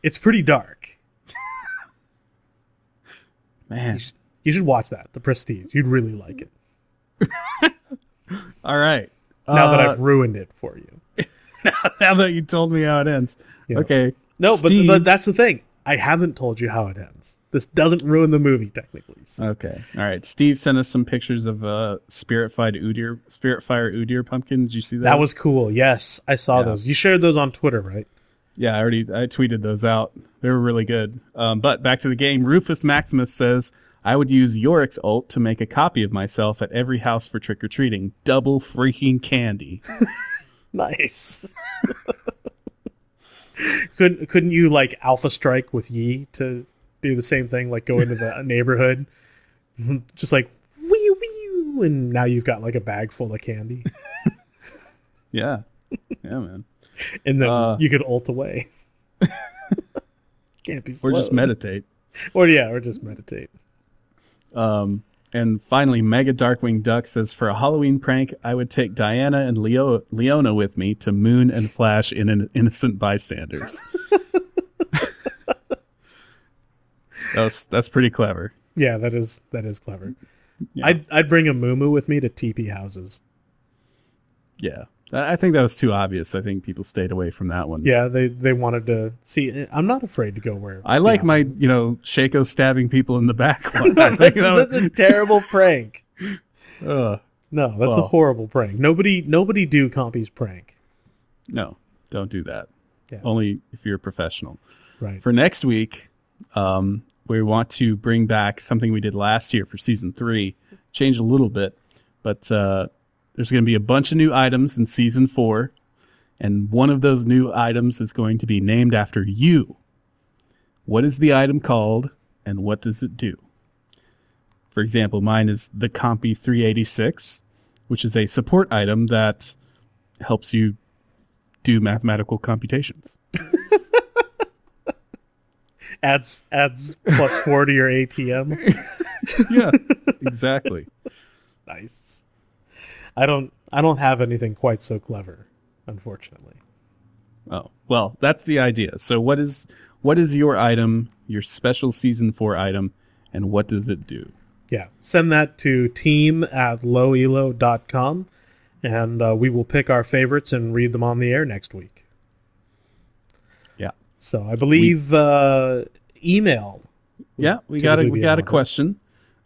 it's pretty dark. Man. You should watch that, The Prestige. You'd really like it. All right. Now that Uh, I've ruined it for you. now that you told me how it ends. Okay. No, but, but that's the thing. I haven't told you how it ends. This doesn't ruin the movie technically. So. Okay. All right. Steve sent us some pictures of uh spirit fired Udyr spirit fire Udyr pumpkin. Did you see that? That was cool. Yes, I saw Yeah. those. You shared those on Twitter, right? Yeah, I already I tweeted those out. They were really good. Um, but back to the game. Rufus Maximus says I would use Yorick's ult to make a copy of myself at every house for trick or treating. Double freaking candy. Nice. couldn't couldn't you like alpha strike with Yi to do the same thing? Like go into the neighborhood, just like wee wee, and now you've got like a bag full of candy, yeah. Yeah, man. and then Uh. you could ult away. Can't be Or just meditate. or yeah, or just meditate. Um, and finally, Mega Darkwing Duck says, for a Halloween prank, I would take Diana and Leo- Leona with me to Moon and Flash in an innocent bystanders. That's that's pretty clever. Yeah, that is that is clever. Yeah. I'd I'd bring a Moo with me to TP houses. Yeah, I think that was too obvious. I think people stayed away from that one. Yeah, they they wanted to see. I'm not afraid to go where I like yeah. my, you know, Shaco stabbing people in the back one. I think that's, that was- that's a terrible prank. ugh. No, that's a horrible prank. Nobody nobody do Compy's prank. no, don't do that. Yeah. Only if you're a professional. Right. for next week, um, we want to bring back something we did last year for season three, change a little bit, but uh, there's going to be a bunch of new items in season four, and one of those new items is going to be named after you. What is the item called, and what does it do? For example, mine is the Compy 386, which is a support item that helps you do mathematical computations. adds adds plus four to your ATM. yeah, exactly. nice. I don't I don't have anything quite so clever, unfortunately. Oh, well, that's the idea. So what is what is your item, your special season 4 item, and what does it do? Yeah. Send that to team at lowelo.com and uh, we will pick our favorites and read them on the air next week. So I believe uh, email. Yeah, we got a we got a question.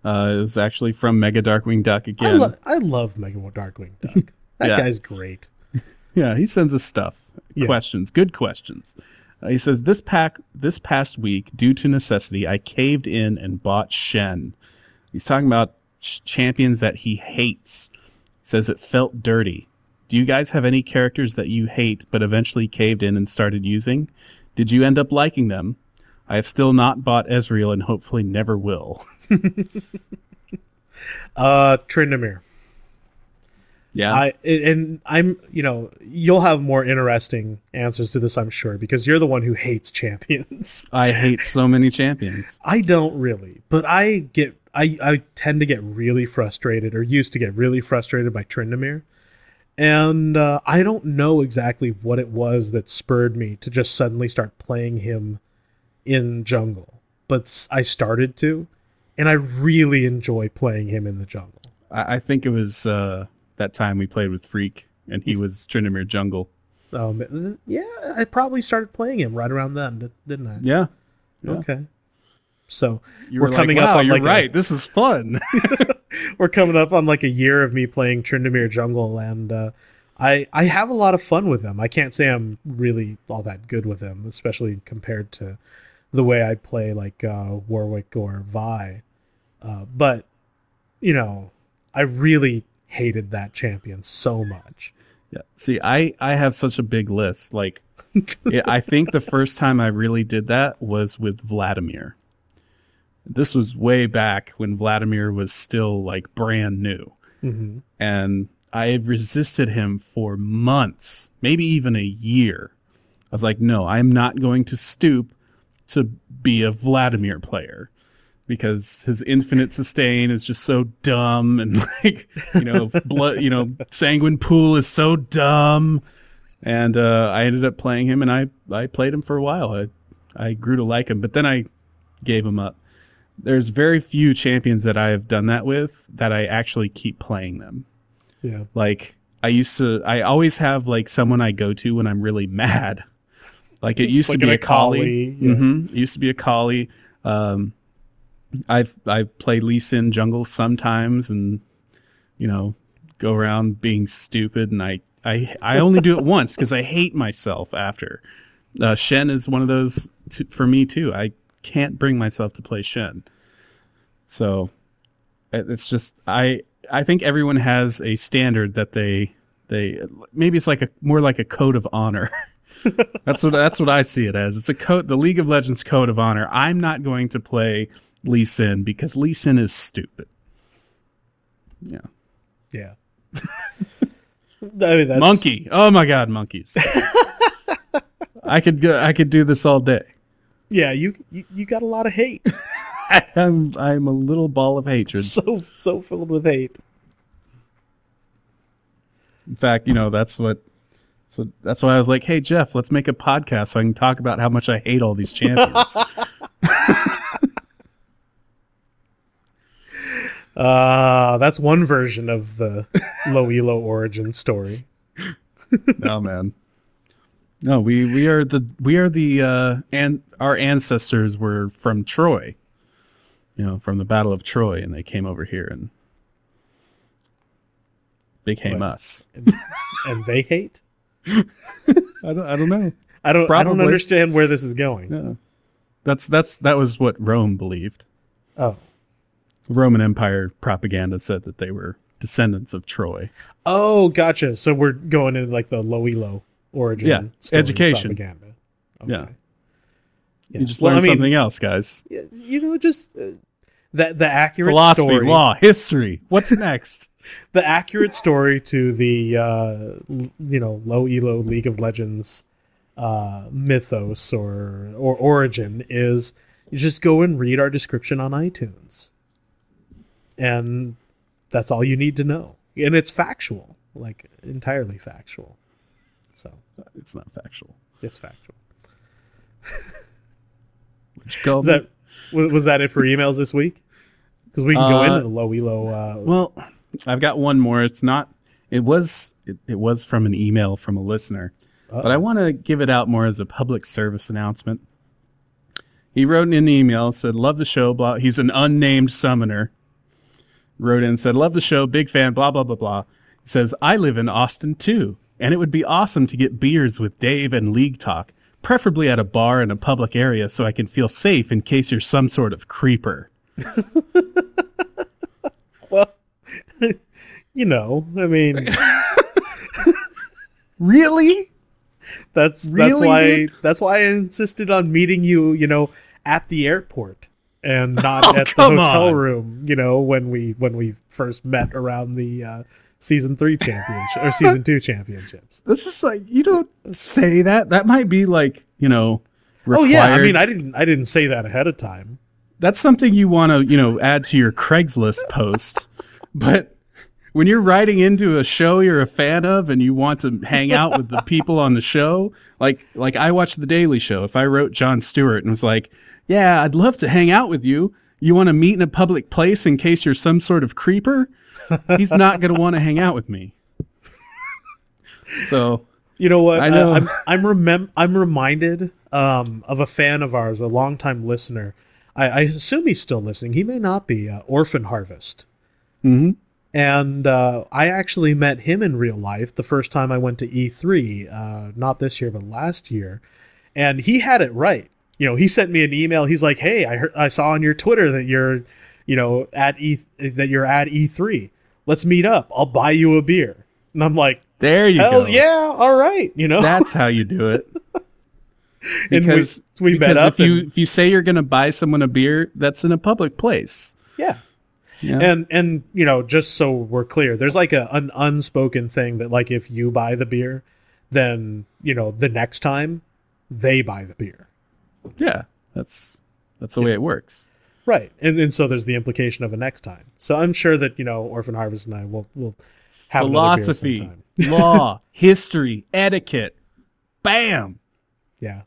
Uh, it was actually from Mega Darkwing Duck I, again. lo- I love Mega Darkwing Duck. That Yeah. guy's great. yeah, he sends us stuff, Yeah. questions, good questions. Uh, he says this pack this past week, due to necessity, I caved in and bought Shen. He's talking about ch- champions that he hates. He says it felt dirty. Do you guys have any characters that you hate but eventually caved in and started using? Did you end up liking them? I have still not bought Ezreal and hopefully never will. Uh, Tryndamere. Yeah. I and I'm you know you'll have more interesting answers to this I'm sure because you're the one who hates champions. I hate so many champions. I don't really, but I get I I tend to get really frustrated or used to get really frustrated by Tryndamere. And uh, I don't know exactly what it was that spurred me to just suddenly start playing him in jungle, but I started to, and I really enjoy playing him in the jungle. I, I think it was uh, that time we played with Freak and he was Tryndamere Jungle. Um, yeah, I probably started playing him right around then, didn't I? Yeah. Yeah. Okay. So You we're were coming like, up wow, on you're like a- right. This is fun. we're coming up on like a year of me playing Tryndamere Jungle, and uh, I I have a lot of fun with him. I can't say I'm really all that good with him, especially compared to the way I play like uh, Warwick or Vi. Uh, but you know, I really hated that champion so much. Yeah. See, I I have such a big list. Like, I think the first time I really did that was with Vladimir. This was way back when Vladimir was still like brand new, hmm and I resisted him for months, maybe even a year. I was like, no, I'm not going to stoop to be a Vladimir player because his infinite sustain is just so dumb and like you know blood you know sanguine pool is so dumb. And uh, I ended up playing him and I I played him for a while. I I grew to like him but then I gave him up there's very few champions that I have done that with that I actually keep playing them Yeah. like I used to I always have like someone I go to when I'm really mad like it used Like to be Akali, yeah. hmm it used to be Akali um I've I've played Lee Sin jungle sometimes and you know go around being stupid and I I I only do it once because I hate myself after. Uh, Shen is one of those t- for me too. I can't bring myself to play Shen. So it's just I I think everyone has a standard that they they maybe it's like a more like a code of honor. that's what that's what I see it as. It's a code the League of Legends code of honor. I'm not going to play Lee Sin because Lee Sin is stupid. Yeah. Yeah. I mean, that's, Monkey. Oh my god, monkeys. I could go, I could do this all day. Yeah, you, you you got a lot of hate. I'm I'm a little ball of hatred. so so filled with hate. In fact, you know, that's what so that's why I was like, "Hey Jeff, let's make a podcast so I can talk about how much I hate all these champions." Uh, that's one version of the low elo origin story. no, man. No, we we are the we are the uh and our ancestors were from Troy. You know, from the Battle of Troy and they came over here and became What? us. And they hate? I don't I don't know. I don't I don't understand where this is going. Yeah. That's that's that was what Rome believed. Oh. Roman Empire propaganda said that they were descendants of Troy. Oh, gotcha. So we're going into like the low elo origin. Yeah, story education. Propaganda. Yeah. Yeah. You just Well, I mean, something else, guys. You know, just uh, the the accurate Philosophy, story. law, history. What's next? the accurate story to the uh, you know low elo League of Legends uh, mythos or or origin is you just go and read our description on iTunes, and that's all you need to know, and it's factual, like entirely factual. It's not factual. it's factual. Which Is that was that it for emails this week? Because we can go Uh, into the low elo. Uh, Well, I've got one more. It's not. It was. It, it was from an email from a listener, but I want to give it out more as a public service announcement. He wrote in an email said, "Love the show." Blah. He's an unnamed summoner. Wrote in said, "Love the show. Big fan." Blah blah blah blah. He says, "I live in Austin too, and it would be awesome to get beers with Dave and League Talk, preferably at a bar in a public area, so I can feel safe in case you're some sort of creeper." well, you know, I mean. Really? That's Really, that's why dude? that's why I insisted on meeting you, you know, at the airport and not Oh, at the hotel on. room, you know, when we when we first met around the uh, season 3 championship or season 2 championships. That's just like you don't say that. That might be like you know. Oh yeah, I mean, I didn't I didn't say that ahead of time. that's something you want to you know add to your Craigslist post. but when you're writing into a show you're a fan of and you want to hang out with the people on the show, like like I watch the Daily Show. If I wrote Jon Stewart and was like, "Yeah, I'd love to hang out with you. You want to meet in a public place in case you're some sort of creeper?" He's not going to want to hang out with me. So You know what? I know. I'm I'm remem- I'm reminded um, of a fan of ours, a longtime listener. I, I assume he's still listening. He may not be. Uh, Orphan Harvest. Mm-hmm. And uh, I actually met him in real life the first time I went to E3, uh, not this year, but last year. And he had it right. You know, he sent me an email. He's like, "Hey, I heard, I saw on your Twitter that you're, you know, at E that you're at E3. Let's meet up. I'll buy you a beer." And I'm like, There you "Hell go. yeah, all right." You know, That's how you do it. And we- Because we met because up if you and- if you say you're going to buy someone a beer, that's in a public place. yeah. Yeah. And and you know, just so we're clear, there's like a an unspoken thing that like if you buy the beer, then you know the next time they buy the beer. Yeah, that's that's the way it works. Right. And and so there's the implication of a next time. So I'm sure that, you know, Orphan Harvest and I will will have Philosophy, law, history, etiquette. Bam. Yeah.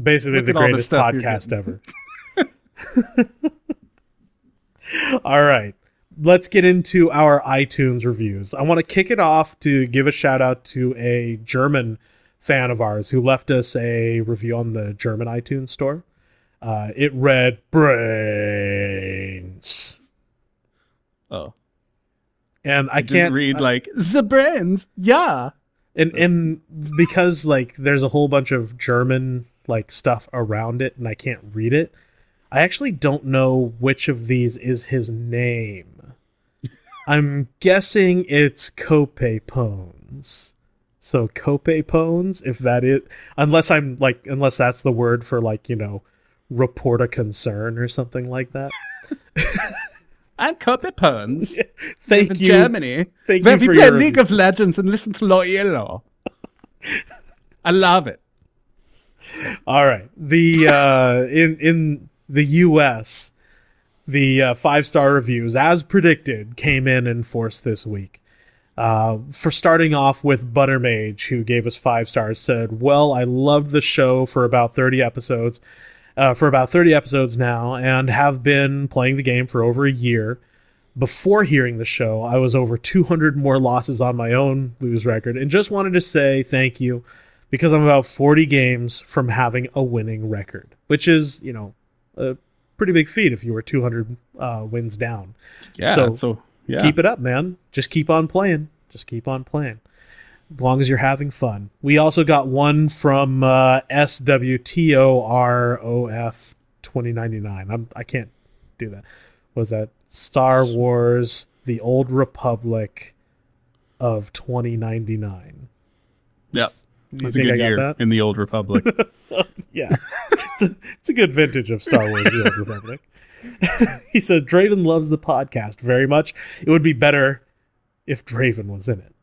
Basically Look the at all the greatest podcast ever. all right. Let's get into our iTunes reviews. I want to kick it off to give a shout out to a German fan of ours who left us a review on the German iTunes store. Uh, it read brains. Oh, And I can't read like the brands. Yeah. and and because like there's a whole bunch of german like stuff around it and i can't read it i actually don't know which of these is his name i'm guessing it's cope pones so cope pones if that is unless i'm like unless that's the word for like you know report a concern or something like that I'm Copy Puns. thank in you Germany. thank where you we play League of Legends and listen to Low Elo. I love it. All right. The uh, in in the U.S., the uh, five star reviews, as predicted, came in in force this week. Uh, for starting off with Buttermage, who gave us five stars, said, "Well, I loved the show for about thirty episodes, uh, for about thirty episodes now, and have been playing the game for over a year." Before hearing the show, I was over 200 more losses on my own lose record, and just wanted to say thank you because I'm about 40 games from having a winning record, which is, you know, a pretty big feat if you were 200 uh, wins down. Yeah. So, So, yeah. keep it up, man. Just keep on playing. Just keep on playing. As long as you're having fun. We also got one from uh, SWTOROF 2099. I'm, I can't do that. What was that Star Wars The Old Republic of 2099? Yep. You That's a good year that? in the old republic. Yeah. it's, a, it's a good vintage of Star Wars The Old Republic. he said, Draven loves the podcast very much. It would be better if Draven was in it.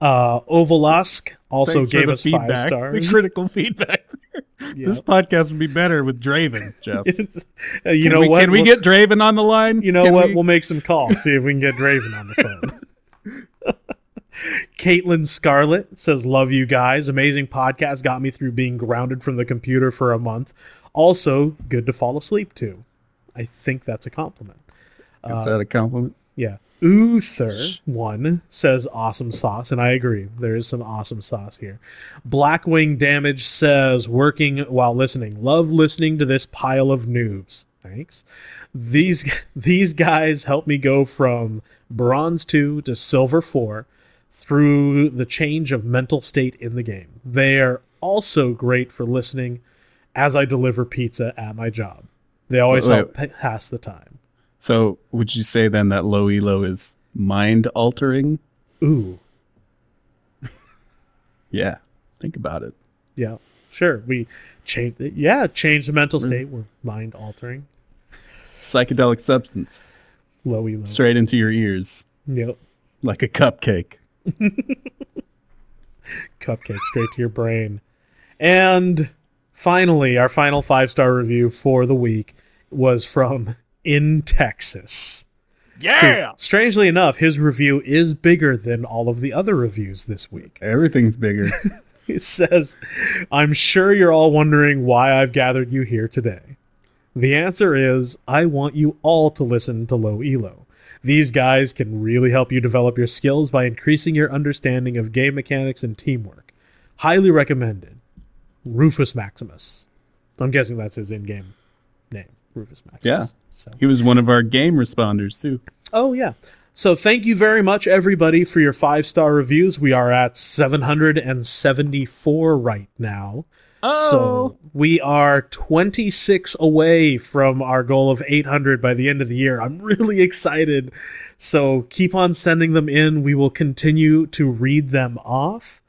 Uh, Ovalask also Thanks gave us five feedback, stars. The critical feedback. This podcast would be better with Draven, Jeff. Uh, you Can know we, what? Can we We'll- get Draven on the line? You know Can what? we- We'll make some calls. See if we can get Draven on the phone. Caitlin Scarlett says, Love you guys. Amazing podcast. Got me through being grounded from the computer for a month. Also, good to fall asleep to. I think that's a compliment. Is that a compliment? Uh, yeah. Uther one says awesome sauce, and I agree. There is some awesome sauce here. Blackwing Damage says working while listening. Love listening to this pile of noobs. Thanks. These these guys help me go from bronze two to silver four through the change of mental state in the game. They are also great for listening as I deliver pizza at my job. They always Wait, help pa- pass the time. So, would you say then that low elo is mind altering? Ooh. Yeah. Think about it. Yeah, sure. We change. Yeah, change the mental state. We're mind altering. Psychedelic substance Low elo. straight into your ears Yep. like a cupcake. Cupcake straight to your brain. And finally, our final five star review for the week was from In Texas. Yeah. Strangely enough, his review is bigger than all of the other reviews this week. Everything's bigger. It says, I'm sure you're all wondering why I've gathered you here today. The answer is I want you all to listen to Low Elo. These guys can really help you develop your skills by increasing your understanding of game mechanics and teamwork. Highly recommended. Rufus Maximus. I'm guessing that's his in-game name, Rufus Maximus. Yeah. So. He was one of our game responders too. Oh yeah. So thank you very much everybody for your five star reviews. We are at 774 right now. Oh. So we are 26 away from our goal of 800 by the end of the year. I'm really excited. So keep on sending them in. We will continue to read them off.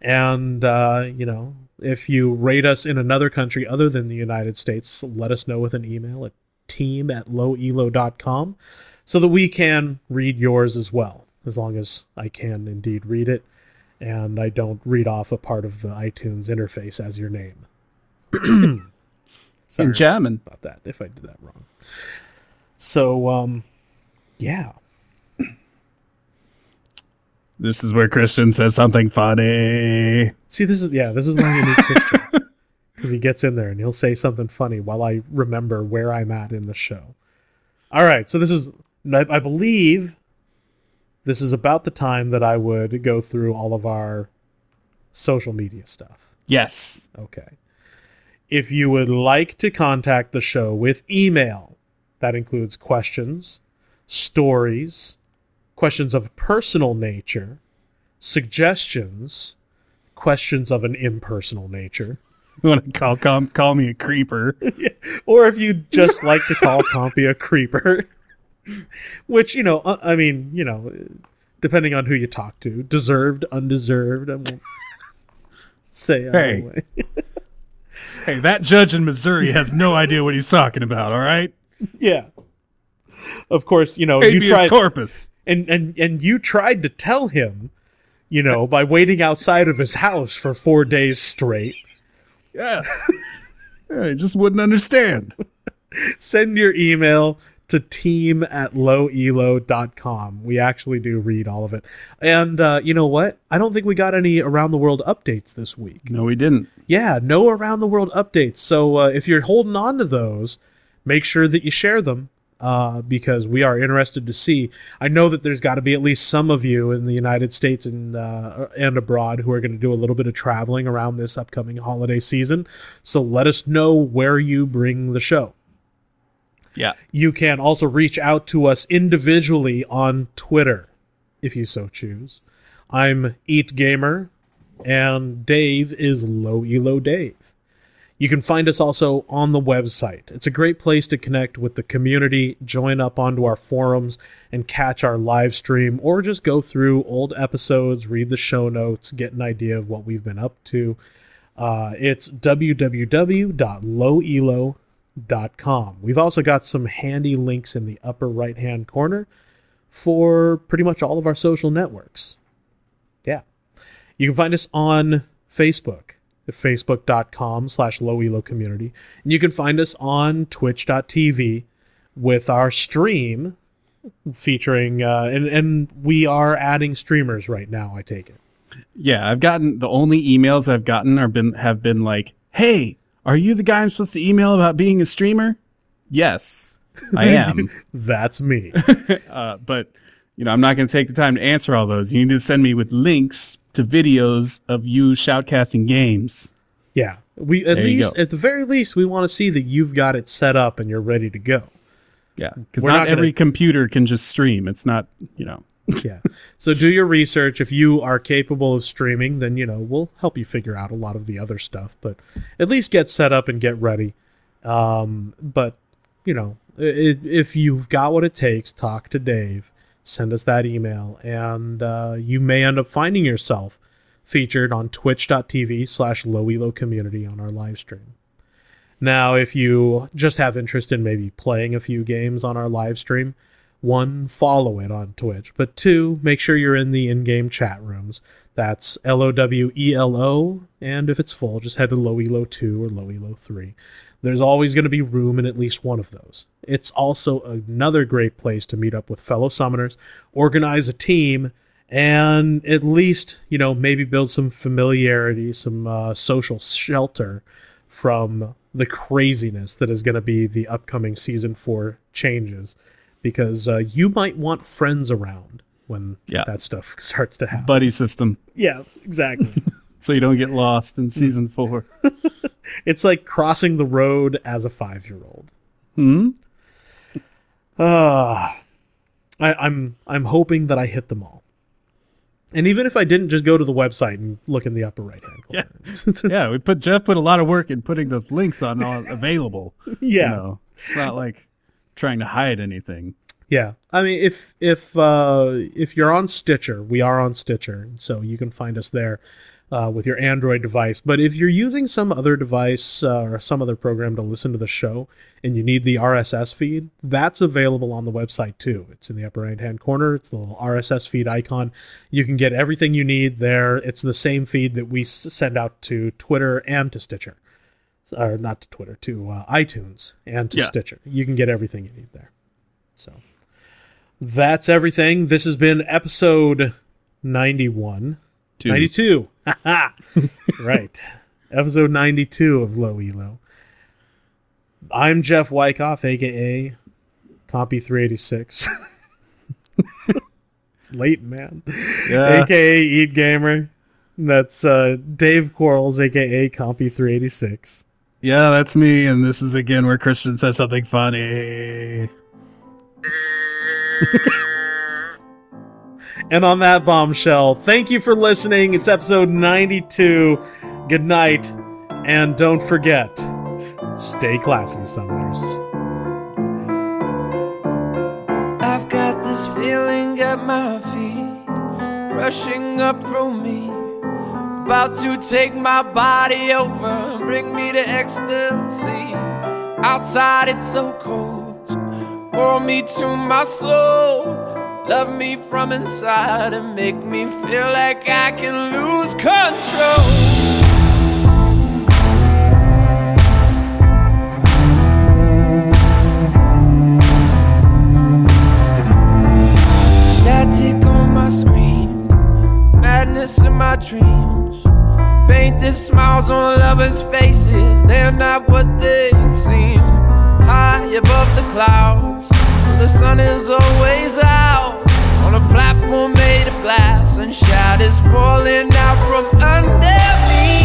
And, uh, you know, if you rate us in another country other than the United States, let us know with an email at team at lowelo.com so that we can read yours as well, as long as I can indeed read it and I don't read off a part of the iTunes interface as your name. In German. about that if I did that wrong. So, um, yeah. This is where Christian says something funny. See, this is yeah, this is why you need Christian because he gets in there and he'll say something funny while I remember where I'm at in the show. All right, so this is I believe this is about the time that I would go through all of our social media stuff. Yes. Okay. If you would like to contact the show with email, that includes questions, stories, questions of personal nature, suggestions, questions of an impersonal nature, You want to call, call call me a creeper? or if you'd just like to call Compy a creeper, which, you know, uh, I mean, you know, depending on who you talk to, deserved, undeserved, I won't say Hey. way. hey, that judge in Missouri has no idea what he's talking about. All right, yeah. Of course, you know, you habeas tried corpus. And and and you tried to tell him, you know, by waiting outside of his house for 4 days straight. Yeah. yeah, I just wouldn't understand. Send your email to team at lowelo.com. We actually do read all of it. And uh, you know what? I don't think we got any around the world updates this week. No, we didn't. Yeah, no around the world updates. So uh, if you're holding on to those, make sure that you share them uh, because we are interested to see. I know that there's got to be at least some of you in the United States and uh, and abroad who are going to do a little bit of traveling around this upcoming holiday season. So let us know where you bring the show. Yeah. You can also reach out to us individually on Twitter if you so choose. I'm Eat Gamer and Dave is Low Elo Dave. You can find us also on the website. It's a great place to connect with the community, join up onto our forums, and catch our live stream, or just go through old episodes, read the show notes, get an idea of what we've been up to. Uh, it's www.lowelo.com. We've also got some handy links in the upper right hand corner for pretty much all of our social networks. Yeah. You can find us on Facebook facebook.com slash lowelo community. And you can find us on twitch.tv with our stream featuring, uh, and, and we are adding streamers right now, I take it. Yeah, I've gotten the only emails I've gotten are been have been like, "Hey, are you the guy I'm supposed to email about being a streamer?" Yes, I am. That's me. uh, but you know, I'm not going to take the time to answer all those. You need to send me with links to videos of you shoutcasting games. Yeah. We at There least at the very least we want to see that you've got it set up and you're ready to go. Yeah, because not, not gonna- every computer can just stream. It's not, you know. yeah. So do your research. If you are capable of streaming, then you know we'll help you figure out a lot of the other stuff. But at least get set up and get ready. Um, but you know, if you've got what it takes, talk to Dave. Send us that email, and uh, you may end up finding yourself featured on Twitch.tv slash Lowelo Community on our live stream. Now, if you just have interest in maybe playing a few games on our live stream, one, follow it on Twitch, but two, make sure you're in the in game chat rooms. That's L O W E L O, and if it's full, just head to Low Elo 2 or Low Elo 3. There's always going to be room in at least one of those. It's also another great place to meet up with fellow summoners, organize a team, and at least, you know, maybe build some familiarity, some uh, social shelter from the craziness that is going to be the upcoming season four changes because uh, you might want friends around when Yeah. that stuff starts to happen. Buddy system, yeah, exactly. so you don't get lost in season four. it's like crossing the road as a five year old. Hmm. Uh, I, I'm I'm hoping that I hit them all. And even if I didn't just go to the website and look in the upper right hand corner. yeah, yeah, we put Jeff put a lot of work in putting those links on all available. Yeah. You know, it's not like trying to hide anything. Yeah, I mean, if if uh, if you're on Stitcher, we are on Stitcher, so you can find us there uh, with your Android device. But if you're using some other device uh, or some other program to listen to the show, and you need the RSS feed, that's available on the website too. It's in the upper right hand corner. It's the little RSS feed icon. You can get everything you need there. It's the same feed that we send out to Twitter and to Stitcher, or not to Twitter, to uh, iTunes and to Yeah. Stitcher. You can get everything you need there. So that's everything. This has been episode 91. Two. 92. Haha. right. Episode 92 of Low Elo. I'm Jeff Wyckoff, aka Compy 386. it's late, man. Yeah. AKA Eat Gamer. That's uh, Dave Quarles, aka Compy 386. Yeah, that's me, and this is again where Christian says something funny. And on that bombshell, thank you for listening. It's episode 92. Good night. And don't forget, stay classy, summoners. I've got this feeling at my feet, rushing up through me, about to take my body over bring me to ecstasy. Outside it's so cold, pour me to my soul, love me from inside and make me feel like I can lose control. Static on my screen, madness in my dreams. Painted smiles on lovers' faces, they're not what they seem. High above the clouds, the sun is always out. On a platform made of glass, and shadows falling out from under me.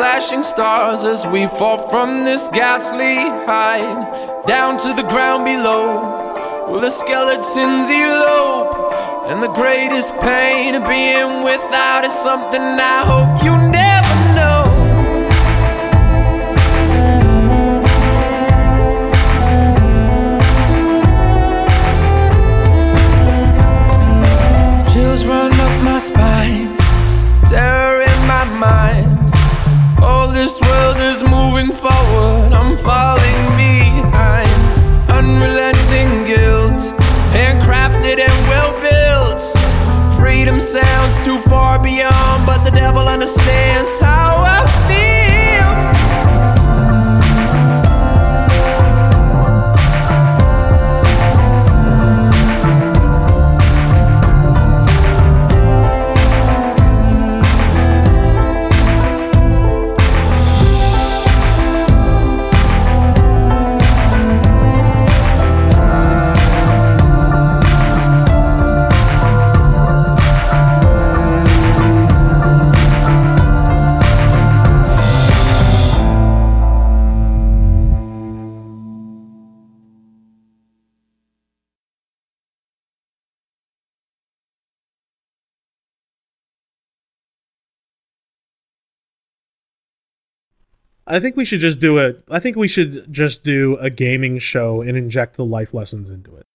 Flashing stars as we fall from this ghastly height down to the ground below, where the skeletons elope. And the greatest pain of being without is something I hope you sounds too far beyond, but the devil understands how I think we should just do it. I think we should just do a gaming show and inject the life lessons into it.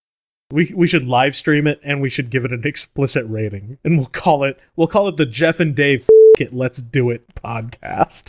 We we should live stream it and we should give it an explicit rating and we'll call it we'll call it the Jeff and Dave F- it let's do it podcast.